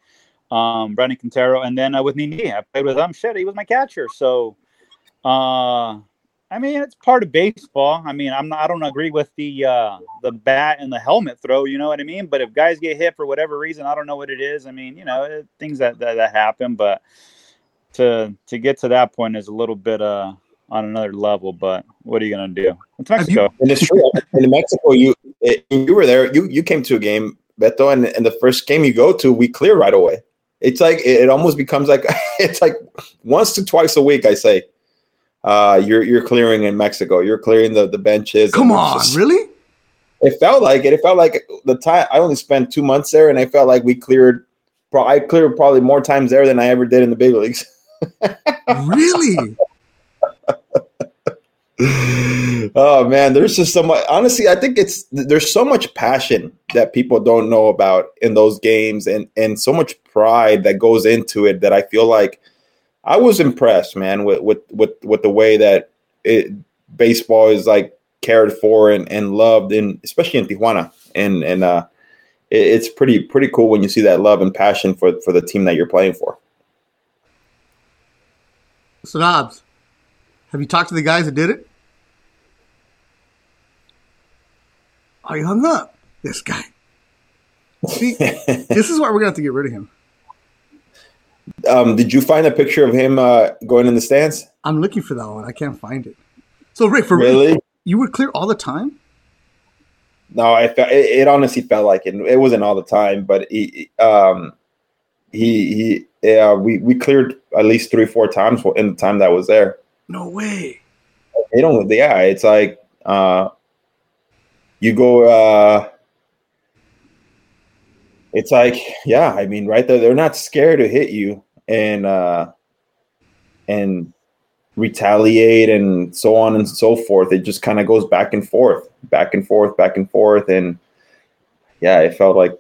um, Brandon Quintero, and then uh, with Nini, I played with him. Shit, he was my catcher. So, uh, I mean, it's part of baseball. I mean, I'm not, I don't agree with the uh, the bat and the helmet throw. You know what I mean? But if guys get hit for whatever reason, I don't know what it is. I mean, you know, it, things that, that that happen. But to to get to that point is a little bit uh on another level. But what are you gonna do? It's Mexico. And it's true. in Mexico, you you were there. You you came to a game, Beto, and, and the first game you go to, we clear right away. It's like it almost becomes like it's like once to twice a week. I say, uh, you're you're clearing in Mexico. You're clearing the the benches. Come on, just, really? It felt like it. It felt like the time I only spent two months there, and I felt like we cleared. I cleared probably more times there than I ever did in the big leagues. really? oh man, there's just so much. Honestly, I think it's there's so much passion that people don't know about in those games, and and so much pride that goes into it that I feel like I was impressed, man, with with with, with the way that it, baseball is like cared for and, and loved, and especially in Tijuana, and and uh, it, it's pretty pretty cool when you see that love and passion for for the team that you're playing for. So, Dobbs, have you talked to the guys that did it? I hung up. This guy. See, this is why we're gonna have to get rid of him. Um, did you find a picture of him uh, going in the stands? I'm looking for that one. I can't find it. So, Rick, for really, you were clear all the time. No, I felt, it, it, honestly felt like it. It wasn't all the time, but he, um, he, he, yeah, we we cleared at least three, four times in the time that was there. No way. they don't. Yeah, it's like uh, you go. Uh, it's like yeah, I mean, right there, they're not scared to hit you and uh, and retaliate and so on and so forth. It just kind of goes back and forth, back and forth, back and forth, and yeah, it felt like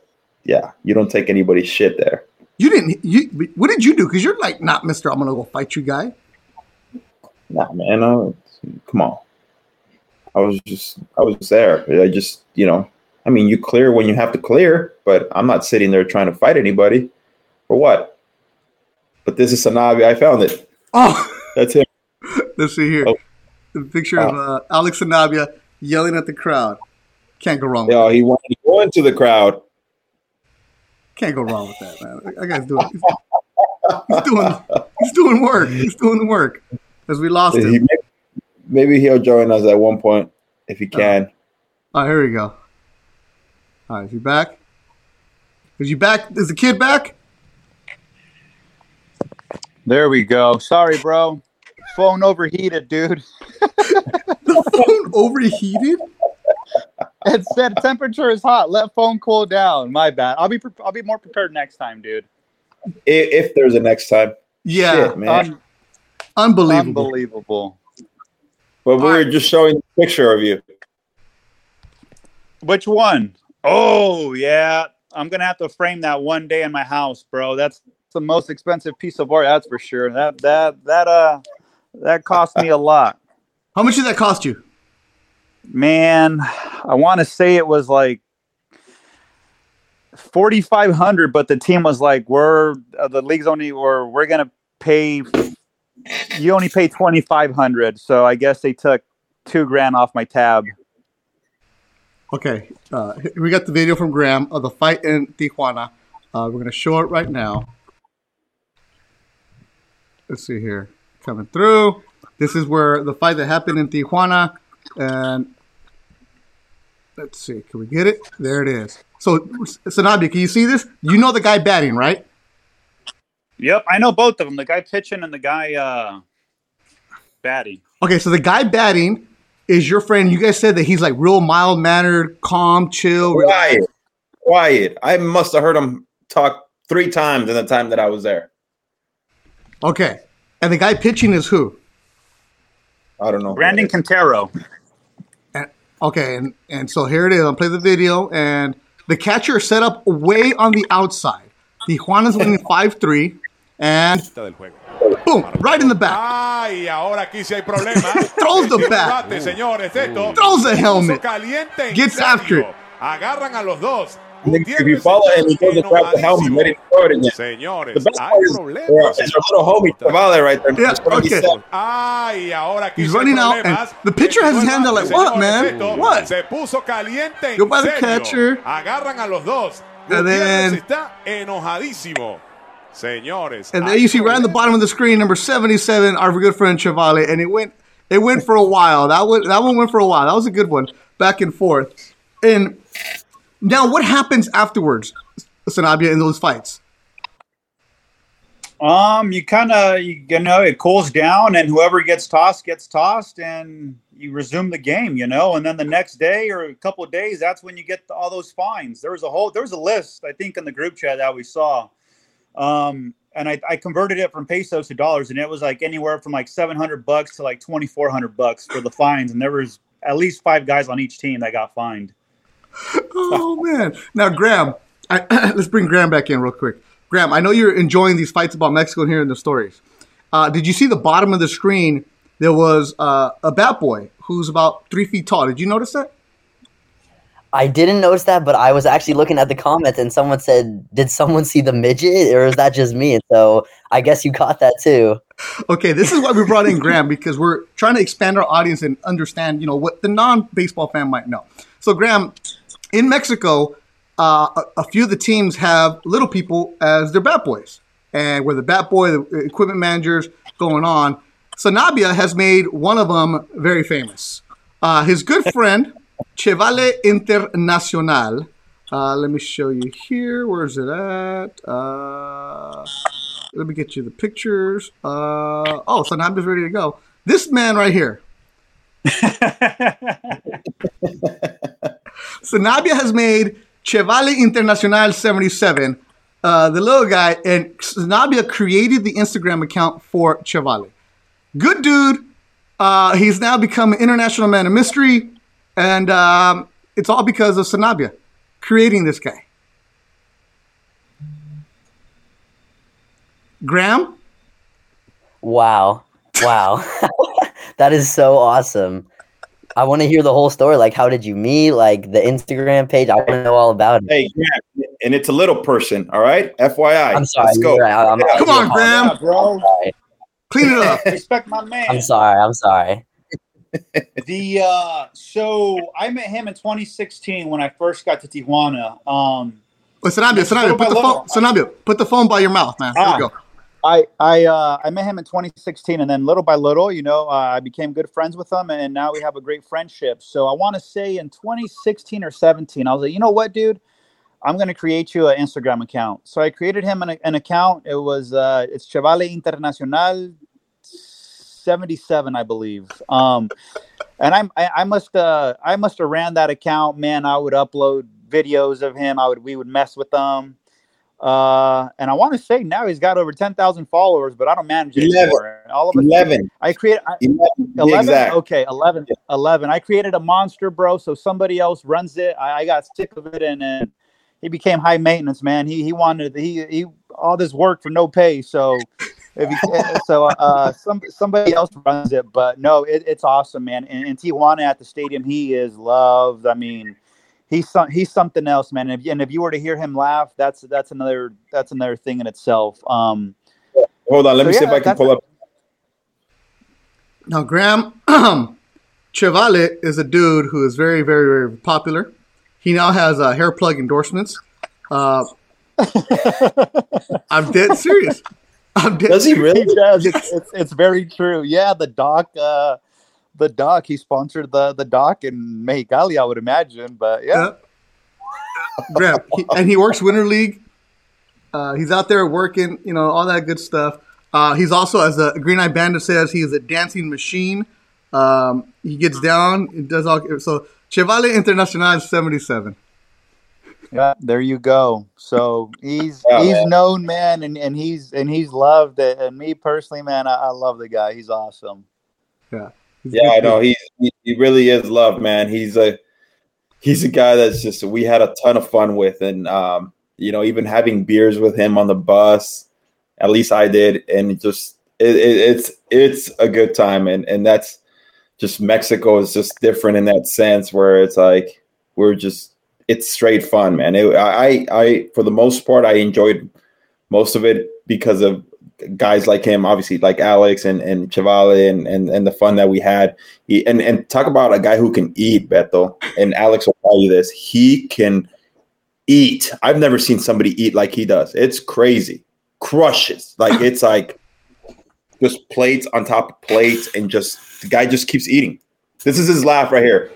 yeah, you don't take anybody's shit there. You didn't. You what did you do? Because you're like not Mister. I'm gonna go fight you, guy. Nah, man. Uh, come on. I was just I was there. I just you know. I mean, you clear when you have to clear, but I'm not sitting there trying to fight anybody. For what? But this is Sanabi. I found it. Oh, that's him. Let's see here. Oh. The picture of uh, Alex Sanabia yelling at the crowd. Can't go wrong. Yeah, he wanted to go into the crowd. Can't go wrong with that, man. That guy's doing. He's, he's doing. He's doing work. He's doing the work. As we lost him. Maybe he'll join us at one point if he can. Oh, here we go. All right, is he back? Is you back? Is the kid back? There we go. Sorry, bro. Phone overheated, dude. the phone overheated? It said temperature is hot. Let phone cool down. My bad. I'll be pre- I'll be more prepared next time, dude. If, if there's a next time. Yeah, Shit, man. Un- unbelievable. Unbelievable. But we were just showing a picture of you. Which one? Oh yeah, I'm gonna have to frame that one day in my house, bro. That's the most expensive piece of art. That's for sure. That that that uh that cost me a lot. How much did that cost you? Man, I want to say it was like 4500 but the team was like we're uh, the league's only or we're gonna pay you only pay 2500 so i guess they took two grand off my tab okay uh, we got the video from graham of the fight in tijuana uh, we're gonna show it right now let's see here coming through this is where the fight that happened in tijuana and Let's see. Can we get it? There it is. So, Sanabia, can you see this? You know the guy batting, right? Yep, I know both of them. The guy pitching and the guy uh, batting. Okay, so the guy batting is your friend. You guys said that he's like real mild mannered, calm, chill. Quiet, quiet. I must have heard him talk three times in the time that I was there. Okay, and the guy pitching is who? I don't know. Brandon Quintero. Okay, and, and so here it is. I'll play the video, and the catcher set up way on the outside. Tijuana's winning 5 3, and boom, right in the back. Ay, ahora aquí sí hay problema. Throws the bat. Throws the helmet. Gets after it. Agarran a los dos. if you follow him, he doesn't grab the helmet, let him throw it again. Señores, the best part is, uh, is our little homie Tavale right there. Yeah, okay. Ay, ahora He's running out, and the pitcher has his hand out like, what, man? What? Se puso caliente Go by the catcher. Agarran a los dos. And then está enojadísimo. Señores. And there you see right on the bottom of the screen, number 77, our good friend Chevale, and it went it went for a while. That one that one went for a while. That was a good one. Back and forth. And now, what happens afterwards, Sanabia, in those fights? Um, you kind of you know it cools down, and whoever gets tossed gets tossed, and you resume the game. You know, and then the next day or a couple of days, that's when you get all those fines. There was a whole there was a list I think in the group chat that we saw, um, and I, I converted it from pesos to dollars, and it was like anywhere from like seven hundred bucks to like twenty four hundred bucks for the fines, and there was at least five guys on each team that got fined oh man! Now, Graham, I, let's bring Graham back in real quick. Graham, I know you're enjoying these fights about Mexico and hearing the stories. Uh, did you see the bottom of the screen? There was uh, a bat boy who's about three feet tall. Did you notice that? I didn't notice that, but I was actually looking at the comments and someone said, Did someone see the midget or is that just me? And so I guess you caught that too. Okay, this is why we brought in Graham because we're trying to expand our audience and understand, you know, what the non baseball fan might know. So, Graham, in Mexico, uh, a, a, few of the teams have little people as their bat boys, and where the bat boy, the equipment managers, going on. Sanabia has made one of them very famous. Uh, his good friend, Chevale Internacional. Uh, let me show you here. Where is it at? Uh, let me get you the pictures. Uh, oh, Sanabia's ready to go. This man right here, Sanabia has made Chevale International 77, uh, the little guy, and Sanabia created the Instagram account for Chevale. Good dude. Uh, he's now become an international man of mystery, and um, it's all because of Sanabia creating this guy. Graham? Wow. Wow. that is so awesome. I want to hear the whole story. Like, how did you meet? Like the Instagram page. I want to know all about it. Hey, yeah, and it's a little person. All right, FYI. I'm sorry. Let's go. Right. I'm, I'm, Come on, Graham, yeah, bro. Clean it up. Respect my man. I'm sorry. I'm sorry. the uh, so I met him in 2016 when I first got to Tijuana. Um, well, Sanabia, Sanabia, put the phone, Sanabia, put the phone by your mouth, man. There ah, go. I I uh, I met him in 2016, and then little by little, you know, uh, I became good friends with him, and now we have a great friendship. So I want to say in 2016 or 17, I was like, you know what, dude, I'm gonna create you an Instagram account. So I created him an, an account. It was uh, it's Chevale Internacional 77, I believe. Um, and I'm I, I must uh I must have ran that account, man. I would upload videos of him. I would we would mess with them. Uh, and I want to say now he's got over 10,000 followers, but I don't manage it 11. anymore. All of a 11. I created 11. 11? Okay, 11. 11. I created a monster, bro. So somebody else runs it. I, I got sick of it and, and he became high maintenance, man. He, he wanted, he, he, all this work for no pay. So, if he, so, uh, some, somebody else runs it, but no, it, it's awesome, man. And in Tijuana at the stadium, he is loved. I mean, he's some, he's something else, man. And if, and if you were to hear him laugh, that's that's another that's another thing in itself. Um, Hold on, let so me yeah, see if I can pull up. Now, Graham Chevale is a dude who is very, very, very popular. He now has uh, hair plug endorsements. Uh, I'm dead serious. I'm dead does he really? He does. It's, it's, it's, very true. Yeah, the doc. Uh, the doc. He sponsored the the doc in Mexicali, I would imagine. But yeah, yeah. he, and he works Winter League. Uh, he's out there working, you know, all that good stuff. Uh, he's also, as the Green Eye Bandit says, he is a dancing machine. Um, he gets down, he does all. So Chevale Internacional seventy seven. Yeah, there you go. So he's yeah, he's man. known, man, and, and he's and he's loved. It. And me personally, man, I, I love the guy. He's awesome. Yeah yeah, I know. He, he he really is loved, man. He's a he's a guy that's just we had a ton of fun with, and um, you know, even having beers with him on the bus, at least I did, and just it, it, it's it's a good time, and and that's just Mexico is just different in that sense where it's like we're just it's straight fun, man. It, I I for the most part I enjoyed most of it because of guys like him, obviously like Alex and and Chevale and and and the fun that we had. He, and and talk about a guy who can eat, Beto. And Alex will tell you this: he can eat. I've never seen somebody eat like he does. It's crazy. Crushes like it's like just plates on top of plates, and just the guy just keeps eating. This is his laugh right here.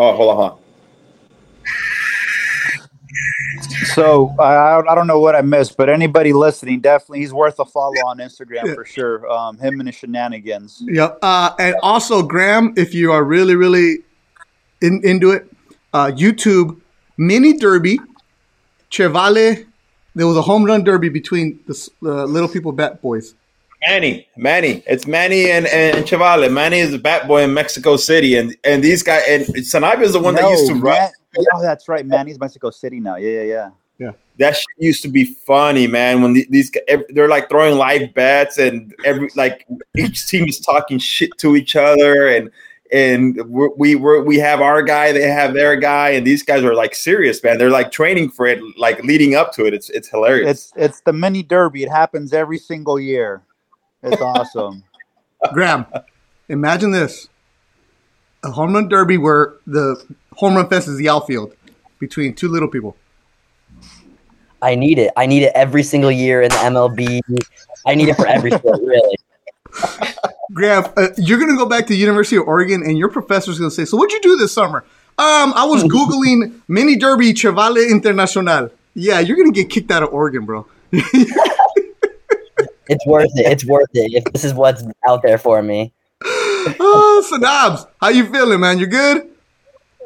Oh, hold on, hold on. So I, I don't know what I missed, but anybody listening, definitely he's worth a follow on Instagram for sure. Um, him and his shenanigans. Yep. Uh, and also, Graham, if you are really, really in, into it, uh, YouTube mini derby, Chevale. There was a home run derby between the uh, Little People Bat Boys. Manny, Manny, it's Manny and, and Chevale. Manny is a bat boy in Mexico City, and and these guys and Sanabia is the one no, that used to run. Oh, that's right. man. Manny's Mexico City now. Yeah, yeah, yeah. Yeah. That shit used to be funny, man. When these they're like throwing live bets and every like each team is talking shit to each other and and we're, we we we have our guy, they have their guy, and these guys are like serious, man. They're like training for it, like leading up to it. It's it's hilarious. It's it's the mini derby. It happens every single year. It's awesome. Graham, imagine this: a home run derby where the home run fence is the outfield between two little people. I need it. I need it every single year in the MLB. I need it for every sport, really. Graham, uh, you're going to go back to the University of Oregon, and your professor's going to say, "So, what'd you do this summer?" Um, I was googling mini derby Chevale Internacional. Yeah, you're going to get kicked out of Oregon, bro. it's worth it. It's worth it. If this is what's out there for me. oh, Sanabs, how you feeling, man? You good?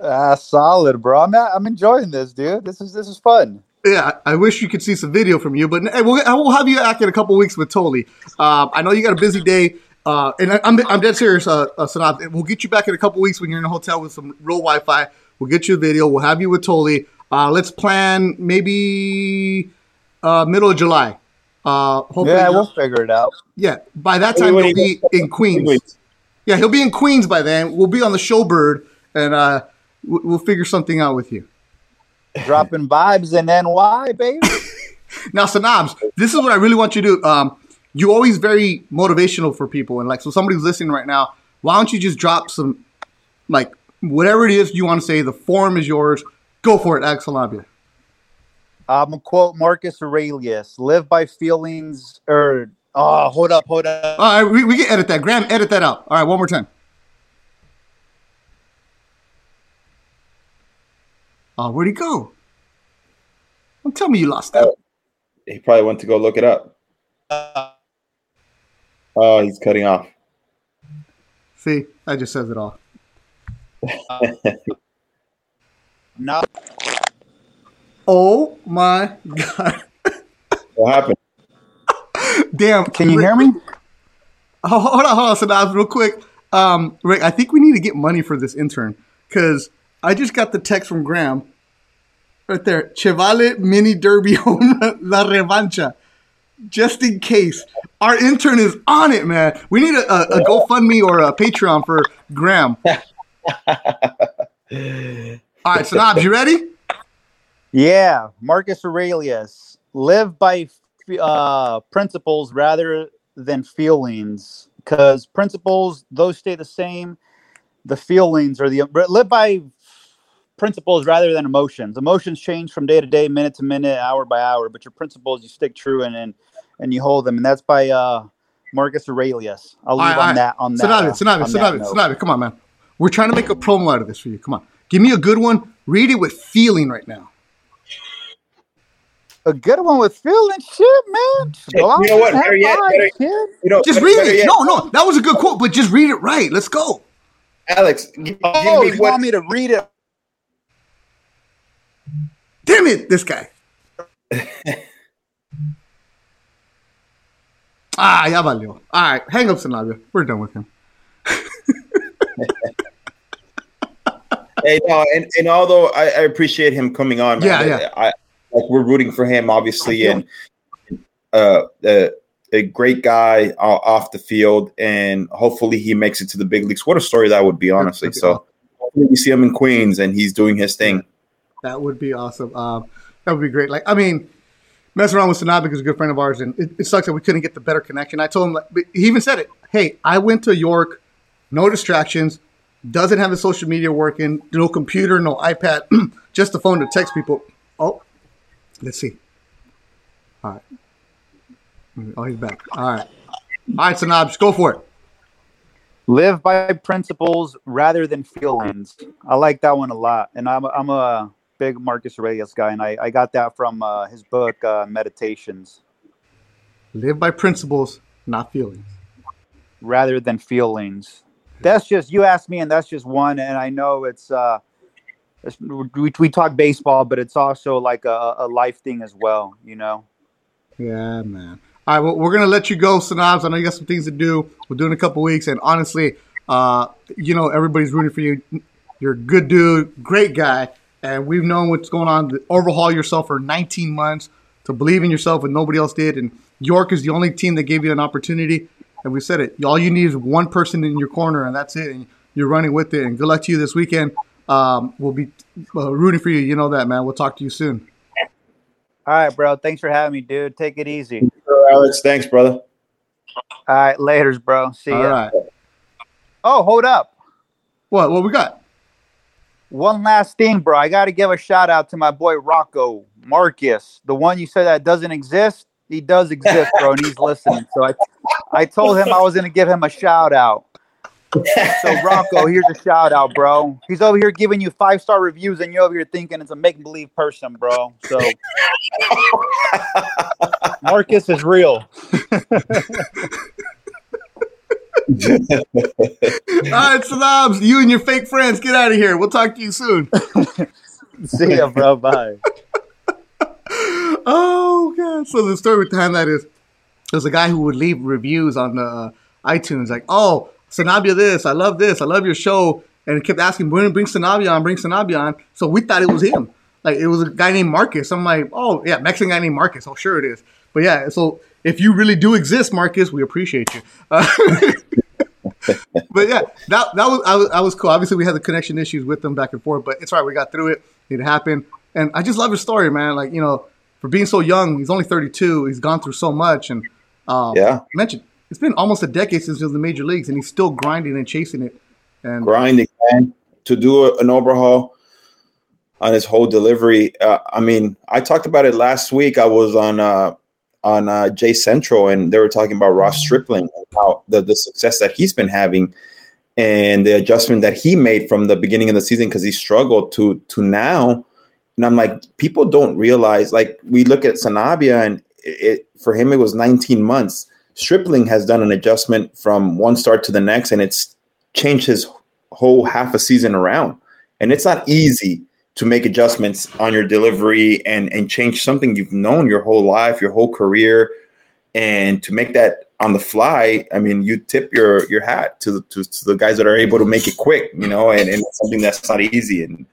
Ah, solid, bro. I'm I'm enjoying this, dude. This is this is fun. Yeah, I wish you could see some video from you, but hey, we'll, we'll have you back in a couple weeks with Tolley. Uh, I know you got a busy day, uh, and I, am I'm, I'm dead serious, uh, uh, Sanab. We'll get you back in a couple weeks when you're in a hotel with some real Wi-Fi. We'll get you a video. We'll have you with Tolley. Uh, let's plan maybe uh, middle of July. Uh, yeah, we'll figure it out. Yeah, by that time he'll be in Queens. Yeah, he'll be in Queens by then. We'll be on the Showbird, and uh, we'll figure something out with you. Dropping vibes in NY, baby. now, Sanabs, this is what I really want you to do. Um, you're always very motivational for people, and like, so somebody's listening right now. Why don't you just drop some, like, whatever it is you want to say? The form is yours. Go for it, Alex Labia. I'm gonna quote Marcus Aurelius: "Live by feelings." Or oh, hold up, hold up. All right, we, we can edit that. Graham, edit that out. All right, one more time. Oh, where'd he go? Don't tell me you lost that. He probably went to go look it up. Oh, he's cutting off. See, that just says it all. no. Oh my god. What happened? Damn. Can you hear me? Oh, hold on, hold on, Sadaz, real quick. Um, Rick, I think we need to get money for this intern because I just got the text from Graham right there. Chevale Mini Derby Home La Revancha. Just in case. Our intern is on it, man. We need a, a, a GoFundMe or a Patreon for Graham. All right, so Knobs, you ready? Yeah, Marcus Aurelius. Live by uh, principles rather than feelings, because principles those stay the same. The feelings are the live by principles rather than emotions. Emotions change from day to day, minute to minute, hour by hour, but your principles you stick true and and, and you hold them, and that's by uh, Marcus Aurelius. I'll leave on that on that. Sanavi, Sanavi, Sanavi, Sanavi, come on, man. We're trying to make a promo out of this for you. Come on, give me a good one. Read it with feeling right now. A good one with feeling, shit, man. you know what? Better yet, better, you know, just read it. Yet. No, no, that was a good quote, but just read it right. Let's go. Alex, give, oh, give you what, want me to read it Damn it, this guy. ah, ya valió. All right, hang up, Sanabia. We're done with him. hey, no, and, and although I, I appreciate him coming on, man, yeah, yeah. I, like we're rooting for him, obviously, and uh, uh, a great guy off the field, and hopefully he makes it to the big leagues. What a story that would be, honestly. So we see him in Queens, and he's doing his thing. That would be awesome. Um, that would be great. Like, I mean, messing around with Sanab because a good friend of ours, and it, it, sucks that we couldn't get the better connection. I told him, like, he even said it. Hey, I went to York, no distractions, doesn't have the social media working, no computer, no iPad, just the phone to text people. Oh, let's see. All right. Oh, he's back. All right. All right, Sanab, go for it. Live by principles rather than feelings. I like that one a lot, and I'm I'm a big Marcus Aurelius guy, and I, I got that from uh, his book uh, Meditations. Live by principles, not feelings. Rather than feelings. That's just you asked me, and that's just one. And I know it's uh, it's, we we talk baseball, but it's also like a, a life thing as well. You know. Yeah, man. All right, well, we're gonna let you go, Sanabs. I know you got some things to do. We'll do in a couple weeks, and honestly, uh, you know everybody's rooting for you. You're a good dude, great guy, and we've known what's going on to overhaul yourself for 19 months, to believe in yourself when nobody else did. And York is the only team that gave you an opportunity. And we said it. All you need is one person in your corner, and that's it. And you're running with it. And good luck to you this weekend. Um, we'll be uh, rooting for you. You know that, man. We'll talk to you soon. All right, bro. Thanks for having me, dude. Take it easy. Alex. Thanks, brother. All right, laters, bro. See All ya. Right. Oh, hold up. What? What we got? One last thing, bro. I got to give a shout out to my boy Rocco Marcus, the one you said that doesn't exist. He does exist, bro, and he's listening. So I, I told him I was going to give him a shout out. So Rocco, here's a shout out, bro. He's over here giving you five star reviews, and you're over here thinking it's a make believe person, bro. So Marcus is real. All right, Salams, you and your fake friends, get out of here. We'll talk to you soon. See ya, bro. Bye. oh god! So the story behind that is there's a guy who would leave reviews on the uh, iTunes like, "Oh, Sanabia, this I love this, I love your show," and kept asking, "Bring, bring Sanabia on, bring Sanabia on." So we thought it was him. Like it was a guy named Marcus. I'm like, "Oh yeah, Mexican guy named Marcus." Oh sure it is. But yeah, so if you really do exist, Marcus, we appreciate you. Uh, but yeah, that that was I, was I was cool. Obviously, we had the connection issues with them back and forth, but it's all right. We got through it. It happened, and I just love his story, man. Like you know, for being so young, he's only 32. He's gone through so much, and um, yeah, mentioned it's been almost a decade since he was in the major leagues, and he's still grinding and chasing it. And grinding, man, to do a, an overhaul on his whole delivery. Uh, I mean, I talked about it last week. I was on uh, on uh, Jay Central, and they were talking about Ross Stripling and how the the success that he's been having, and the adjustment that he made from the beginning of the season because he struggled to to now. And I'm like, people don't realize. Like we look at Sanabia, and it for him it was 19 months. Stripling has done an adjustment from one start to the next, and it's changed his whole half a season around. And it's not easy to make adjustments on your delivery and and change something you've known your whole life, your whole career, and to make that on the fly. I mean, you tip your your hat to the to, to the guys that are able to make it quick, you know, and, and something that's not easy. And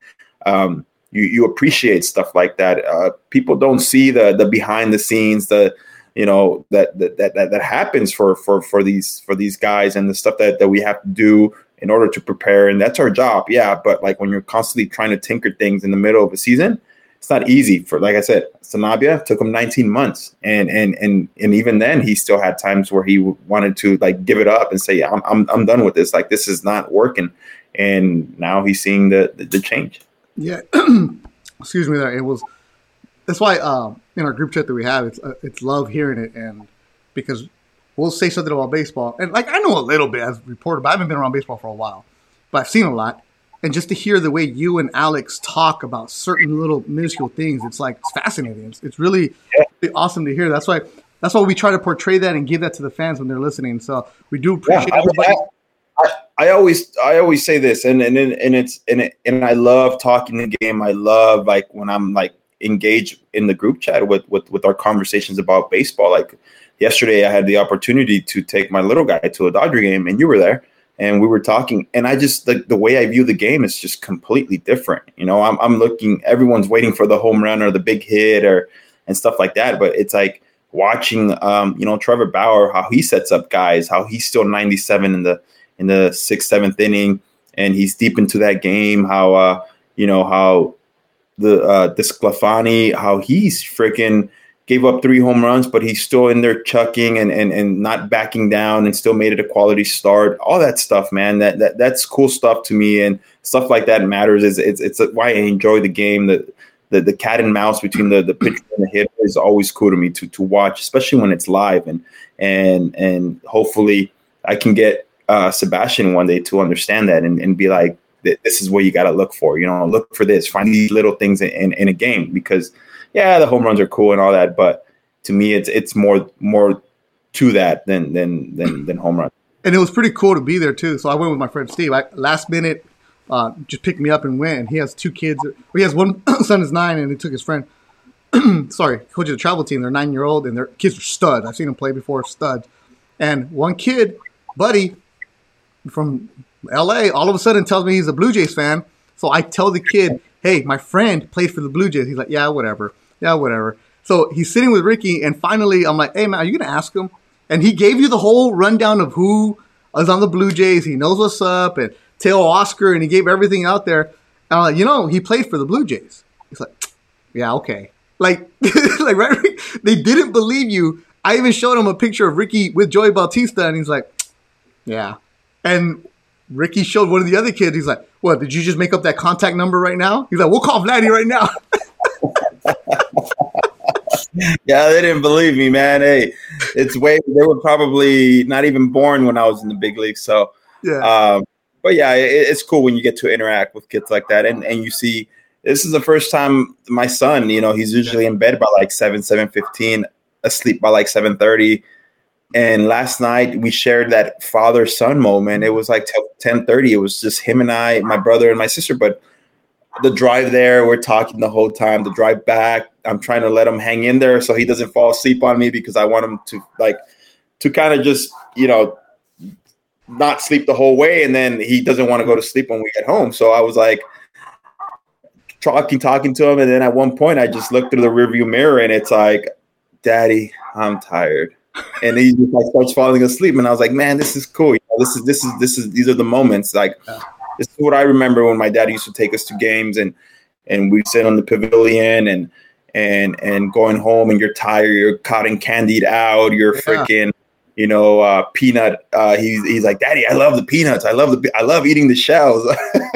um, you you appreciate stuff like that. Uh, people don't see the the behind the scenes, the you know that that that that happens for for for these for these guys and the stuff that that we have to do in order to prepare. And that's our job. Yeah. But like when you're constantly trying to tinker things in the middle of a season, it's not easy for like I said, Sanabia took him 19 months. And and and and even then he still had times where he wanted to like give it up and say, I'm I'm, I'm done with this. Like this is not working. And now he's seeing the the, the change. Yeah. Excuse me there. It was that's why um, in our group chat that we have, it's uh, it's love hearing it and because we'll say something about baseball. And like I know a little bit as a reporter, but I haven't been around baseball for a while. But I've seen a lot. And just to hear the way you and Alex talk about certain little minuscule things, it's like it's fascinating. It's, it's really, really awesome to hear. That's why that's why we try to portray that and give that to the fans when they're listening. So we do appreciate yeah, everybody. I, I, always I always say this, and and and it's and it, and I love talking the game. I love like when I'm like engaged in the group chat with with with our conversations about baseball. Like yesterday I had the opportunity to take my little guy to a Dodger game, and you were there, and we were talking. And I just the, the way I view the game is just completely different. You know, I'm I'm looking. Everyone's waiting for the home run or the big hit or and stuff like that. But it's like watching, um, you know, Trevor Bauer how he sets up guys, how he's still 97 in the in the sixth, seventh inning, and he's deep into that game. How uh, you know how the uh, DeSclafani, how he's freaking gave up three home runs, but he's still in there chucking and, and, and not backing down and still made it a quality start. All that stuff, man, that, that that's cool stuff to me. And stuff like that matters. Is it's, it's why I enjoy the game. The, the, the cat and mouse between the, the pitcher and the hitter is always cool to me to, to watch, especially when it's live. And, and, and hopefully I can get uh, Sebastian one day to understand that and, and be like, this is what you got to look for. You know, look for this, find these little things in, in, in a game because – yeah, the home runs are cool and all that, but to me, it's it's more more to that than than than than home run. And it was pretty cool to be there too. So I went with my friend Steve. I, last minute, uh, just picked me up and went. He has two kids. He has one son is nine, and he took his friend. sorry, coach of the travel team. They're nine year old, and their kids are studs. I've seen them play before, studs. And one kid, buddy, from L.A., all of a sudden tells me he's a Blue Jays fan. So I tell the kid, "Hey, my friend played for the Blue Jays." He's like, "Yeah, whatever." yeah, whatever. So he's sitting with Ricky, and finally, I'm like, hey, man, are you going to ask him? And he gave you the whole rundown of who is on the Blue Jays. He knows what's up, and Teoscar, and he gave everything out there. And I'm like, you know, he played for the Blue Jays. He's like, yeah, okay. Like, like right? They didn't believe you. I even showed him a picture of Ricky with Joey Bautista, and he's like, yeah. And Ricky showed one of the other kids. He's like, what? Did you just make up that contact number right now? He's like, we'll call Vladdy right now. yeah, they didn't believe me, man. Hey, it's way they were probably not even born when I was in the big league. So yeah. Um, but yeah, it, it's cool when you get to interact with kids like that, and and you see this is the first time my son, you know, he's usually in bed by like seven, seven fifteen. asleep by like seven thirty. And last night we shared that father son moment. It was like ten thirty. It was just him and I, my brother and my sister. But the drive there, we're talking the whole time. The drive back, I'm trying to let him hang in there so he doesn't fall asleep on me because I want him to like to kind of just you know not sleep the whole way, and then he doesn't want to go to sleep when we get home. So I was like talking, talking to him, and then at one point I just looked through the rearview mirror, and it's like, "Daddy, I'm tired." And he just like starts falling asleep, and I was like, "Man, this is cool. You know, this is this is this is these are the moments. Like, this is what I remember when my dad used to take us to games, and and we'd sit on the pavilion, and and and going home, and you're tired, you're cotton candied out, you're yeah. freaking." You know, uh, peanut. Uh, he's he's like, Daddy, I love the peanuts. I love the I love eating the shells,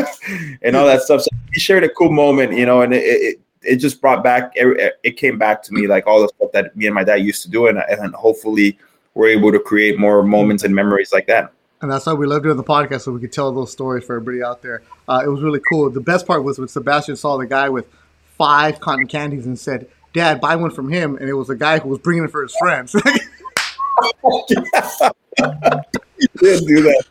and all that stuff. So he shared a cool moment, you know, and it, it it just brought back it came back to me like all the stuff that me and my dad used to do and, and hopefully we're able to create more moments and memories like that. And that's why we love doing the podcast so we could tell those stories for everybody out there. Uh, it was really cool. The best part was when sebastian saw the guy with five cotton candies and said dad buy one from him and it was a guy who was bringing it for his friends. He did do that.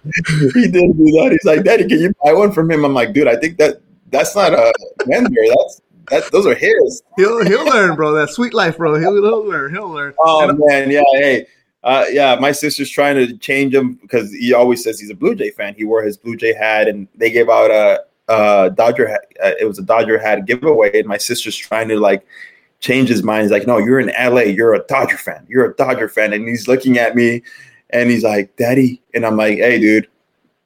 He did do that. He's like daddy can you buy one from him? I'm like dude i think that that's not a vendor. That's that, those are his. He'll he'll learn, bro. That sweet life, bro. He'll, he'll learn. He'll learn. Oh and, man, yeah. Hey, uh, yeah. My sister's trying to change him because he always says he's a Blue Jay fan. He wore his Blue Jay hat, and they gave out a, a Dodger hat. Uh, it was a Dodger hat giveaway, and my sister's trying to like change his mind. He's like, "No, you're in LA. You're a Dodger fan. You're a Dodger fan." And he's looking at me, and he's like, "Daddy," and I'm like, "Hey, dude.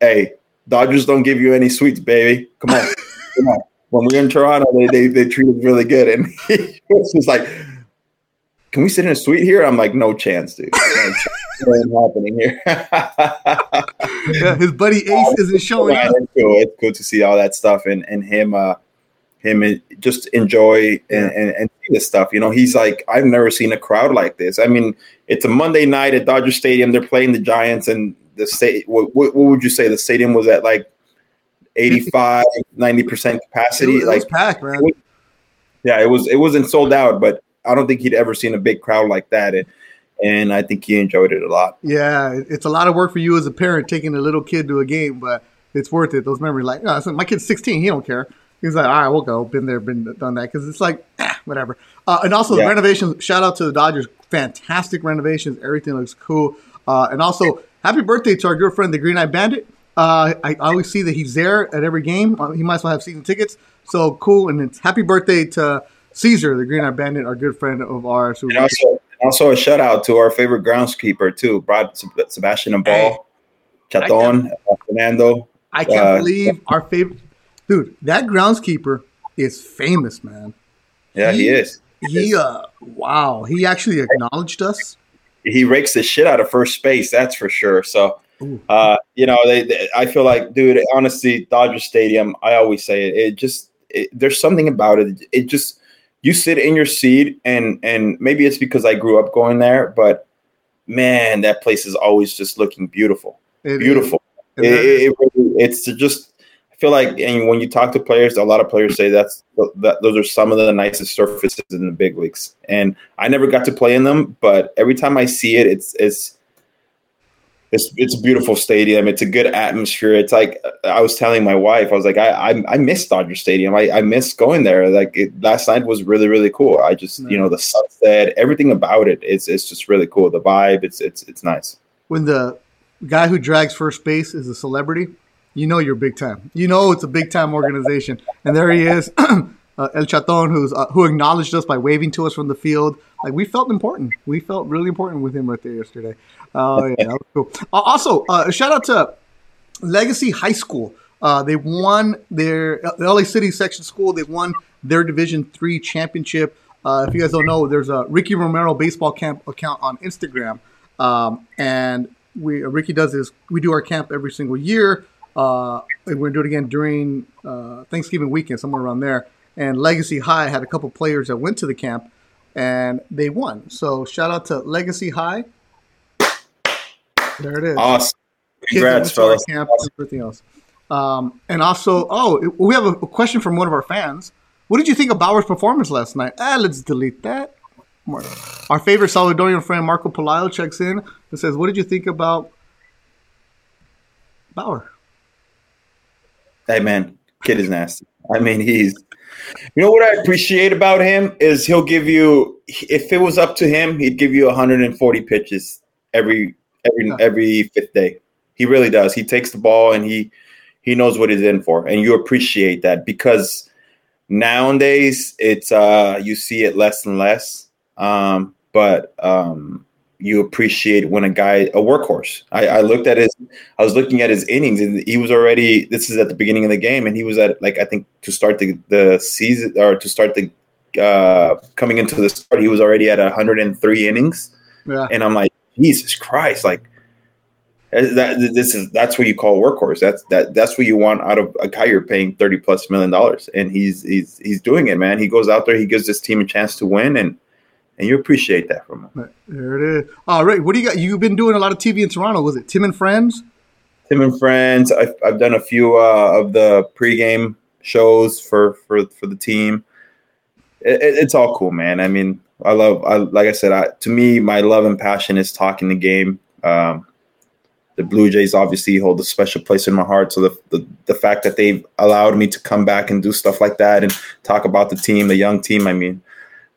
Hey, Dodgers don't give you any sweets, baby. Come on, come on." When we are in Toronto, they, they, they treat us really good. And he was just like, can we sit in a suite here? I'm like, no chance, dude. No chance. happening here. yeah, his buddy Ace isn't showing yeah, up. It's cool. It's cool to see all that stuff and, and him, uh, him just enjoy and, and, and see this stuff. You know, he's like, I've never seen a crowd like this. I mean, it's a Monday night at Dodger Stadium. They're playing the Giants, and the state. What, what, what would you say? The stadium was at like 85, 90% capacity. It was, like packed, man. It yeah, it was it wasn't sold out, but I don't think he'd ever seen a big crowd like that. And and I think he enjoyed it a lot. Yeah, it's a lot of work for you as a parent taking a little kid to a game, but it's worth it. Those memories, like, oh, my kid's 16, he don't care. He's like, all right, we'll go. Been there, been done that, because it's like, eh, whatever. Uh, and also yeah. the renovations. Shout out to the Dodgers, fantastic renovations. Everything looks cool. Uh, and also, happy birthday to our good friend, the Green Eye Bandit. Uh, I, always see that he's there at every game. Uh, he might as well have season tickets. So cool. And it's happy birthday to Caesar, the Green Eye Bandit, our good friend of ours. And also, also a shout out to our favorite groundskeeper, too, Brad Sebastian and Ball, hey, Chaton, Fernando. I can't uh, believe our favorite. Dude, that groundskeeper is famous, man. Yeah, he, he is. He, uh, wow. He actually acknowledged us. He rakes the shit out of first base, that's for sure. So, uh, you know, they, they, I feel like, dude, honestly, Dodger Stadium. I always say it. It just it, there's something about it. It just you sit in your seat, and and maybe it's because I grew up going there, but man, that place is always just looking beautiful, it beautiful. It, it, it's just. I feel like, and when you talk to players, a lot of players say that's that those are some of the nicest surfaces in the big leagues. And I never got to play in them, but every time I see it, it's it's it's it's a beautiful stadium. It's a good atmosphere. It's like I was telling my wife, I was like, I I, I miss Dodger Stadium. I, I miss going there. Like it, last night was really really cool. I just you know the sunset, everything about it. It's it's just really cool. The vibe. It's it's it's nice. When the guy who drags first base is a celebrity, you know you're big time. You know it's a big time organization, and there he is. uh, El Chaton, who's uh, who acknowledged us by waving to us from the field. Like we felt important. We felt really important with him right there yesterday. Oh yeah, cool. Uh, also, uh, shout out to Legacy High School. Uh, they won their the LA City section school. They won their Division three championship. Uh, if you guys don't know, there's a Ricky Romero baseball camp account on Instagram, um, and we Ricky does this. We do our camp every single year. And we're gonna do it again during Thanksgiving weekend, somewhere around there and Legacy High had a couple players that went to the camp and they won. So shout out to Legacy High. There it is. Awesome. Congrats, fellas. Camp awesome. and everything else. Um, and also, oh, we have a question from one of our fans. What did you think of Bauer's performance last night? Ah, let's delete that. our favorite Salvadorian friend Marco Polayo checks in and says, "What did you think about Bauer?" Hey man, kid is nasty. I mean, he's. You know what I appreciate about him is he'll give you. If it was up to him, he'd give you 140 pitches every every every fifth day. He really does. He takes the ball and he he knows what he's in for, and you appreciate that because nowadays it's uh you see it less and less. Um, but um, you appreciate when a guy a workhorse. I, I, looked at his I was looking at his innings and he was already this is at the beginning of the game and he was at like I think to start the, the season or to start the uh coming into the start he was already at 103 innings. Yeah. And I'm like Jesus Christ like that this is that's what you call workhorse. That's that that's what you want out of a guy you're paying 30 plus million dollars and he's he's he's doing it man. He goes out there, he gives his team a chance to win and and you appreciate that from him. There it is. All right, what do you got? You've been doing a lot of TV in Toronto. Was it Tim and Friends? Tim and Friends. I've, I've done a few uh, of the pregame shows for for for the team. It, it, it's all cool, man. I mean, I love. I like I said. I, to me, my love and passion is talking the game. Um, the Blue Jays obviously hold a special place in my heart. So the, the the fact that they've allowed me to come back and do stuff like that and talk about the team, the young team. I mean,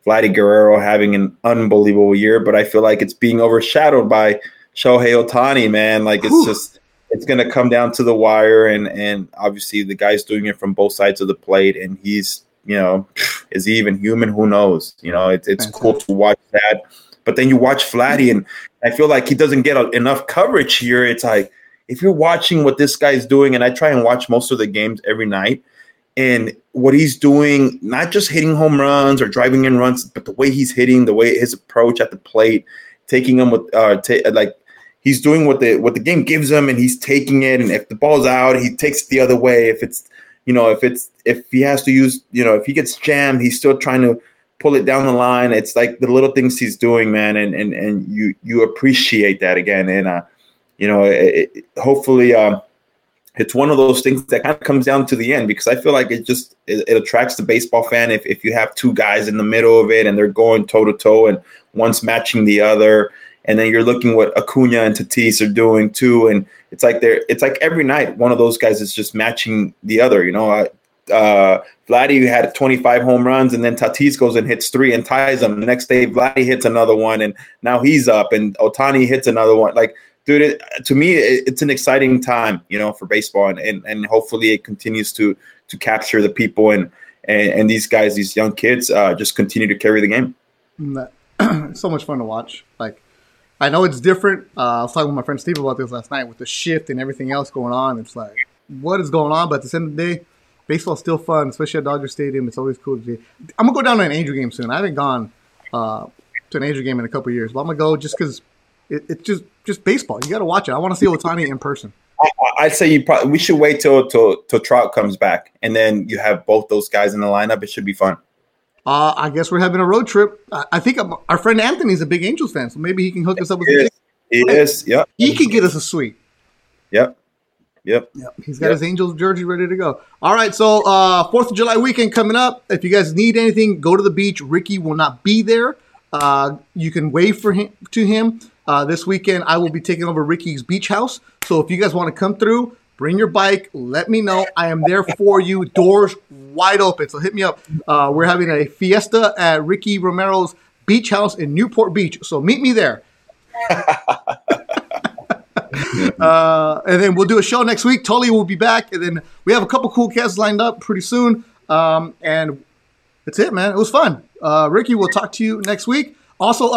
Vladdy Guerrero having an unbelievable year, but I feel like it's being overshadowed by Shohei Ohtani, man. Like it's Whew. just it's gonna come down to the wire and and obviously the guy's doing it from both sides of the plate and he's you know, is he even human? Who knows? You know, it's it's cool to watch that. But then you watch Vladdy, and I feel like he doesn't get a, enough coverage here. It's like if you're watching what this guy's doing, and I try and watch most of the games every night, and what he's doing, not just hitting home runs or driving in runs, but the way he's hitting, the way his approach at the plate, taking them with uh, t- like he's doing what the what the game gives him, and he's taking it. And if the ball's out, he takes it the other way. If it's you know if it's if he has to use you know if he gets jammed, he's still trying to pull it down the line. It's like the little things he's doing, man, and and and you you appreciate that again, and uh, you know, it, it, hopefully. Um, it's one of those things that kind of comes down to the end because I feel like it just it, it, attracts the baseball fan if, if you have two guys in the middle of it and they're going toe to toe and one's matching the other. And then you're looking what Acuna and Tatis are doing too. And it's like they're it's like every night one of those guys is just matching the other you know? Uh Vladdy had 25 home runs and then Tatis goes and hits three and ties them. The next day Vladdy hits another one and now he's up and Ohtani hits another one. Like dude, it, to me, it, it's an exciting time, you know, for baseball, and, and, and hopefully it continues to to capture the people and and, and these guys, these young kids, uh, just continue to carry the game. so much fun to watch. Like, I know it's different. Uh, I was talking with my friend Steve about this last night with the shift and everything else going on. It's like, what is going on? But at the end of the day, baseball's still fun, especially at Dodger Stadium. It's always cool to be. I'm gonna go down to an Angel game soon. I haven't gone uh, to an Angel game in a couple of years, but I'm gonna go just because it, it's just just baseball. You got to watch it. I want to see Ohtani in person. I, would say you probably we should wait till till till Trout comes back, and then you have both those guys in the lineup. It should be fun. Uh, I guess we're having a road trip. I think our friend Anthony's a big Angels fan, so maybe he can hook us up with. He is. He is. Yep. He can get us a suite. Yep. Yep. Yep. He's got yep. his Angels jersey ready to go. All right. So uh, Fourth of July weekend coming up. If you guys need anything, go to the beach. Ricky will not be there. Uh, you can wave for him to him. Uh, this weekend, I will be taking over Ricky's Beach House. So if you guys want to come through, bring your bike. Let me know. I am there for you. Doors wide open. So hit me up. Uh, we're having a fiesta at Ricky Romero's Beach House in Newport Beach. So meet me there. uh, and then we'll do a show next week. Tolley will be back. And then we have a couple cool cats lined up pretty soon. Um, and that's it, man. It was fun. Uh, Ricky, we'll talk to you next week. Also,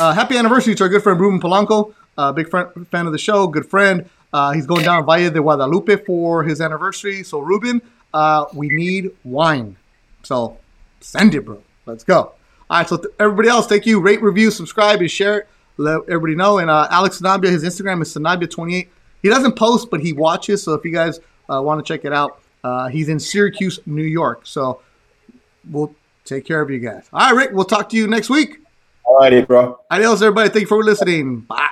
uh, happy anniversary to our good friend Ruben Polanco, uh, big friend, fan of the show, good friend. Uh, he's going down Valle de Guadalupe for his anniversary. So, Ruben, uh, we need wine. So, send it, bro. Let's go. All right, so th- everybody else, thank you. Rate, review, subscribe, and share it. Let everybody know. And uh, Alex Sanabia, his Instagram is Sanabia28. He doesn't post, but he watches. So if you guys uh, want to check it out, he's in Syracuse, New York. So we'll take care of you guys. All right, Rick, we'll talk to you next week. All righty, bro. Adios, everybody. Thank you for listening. Bye.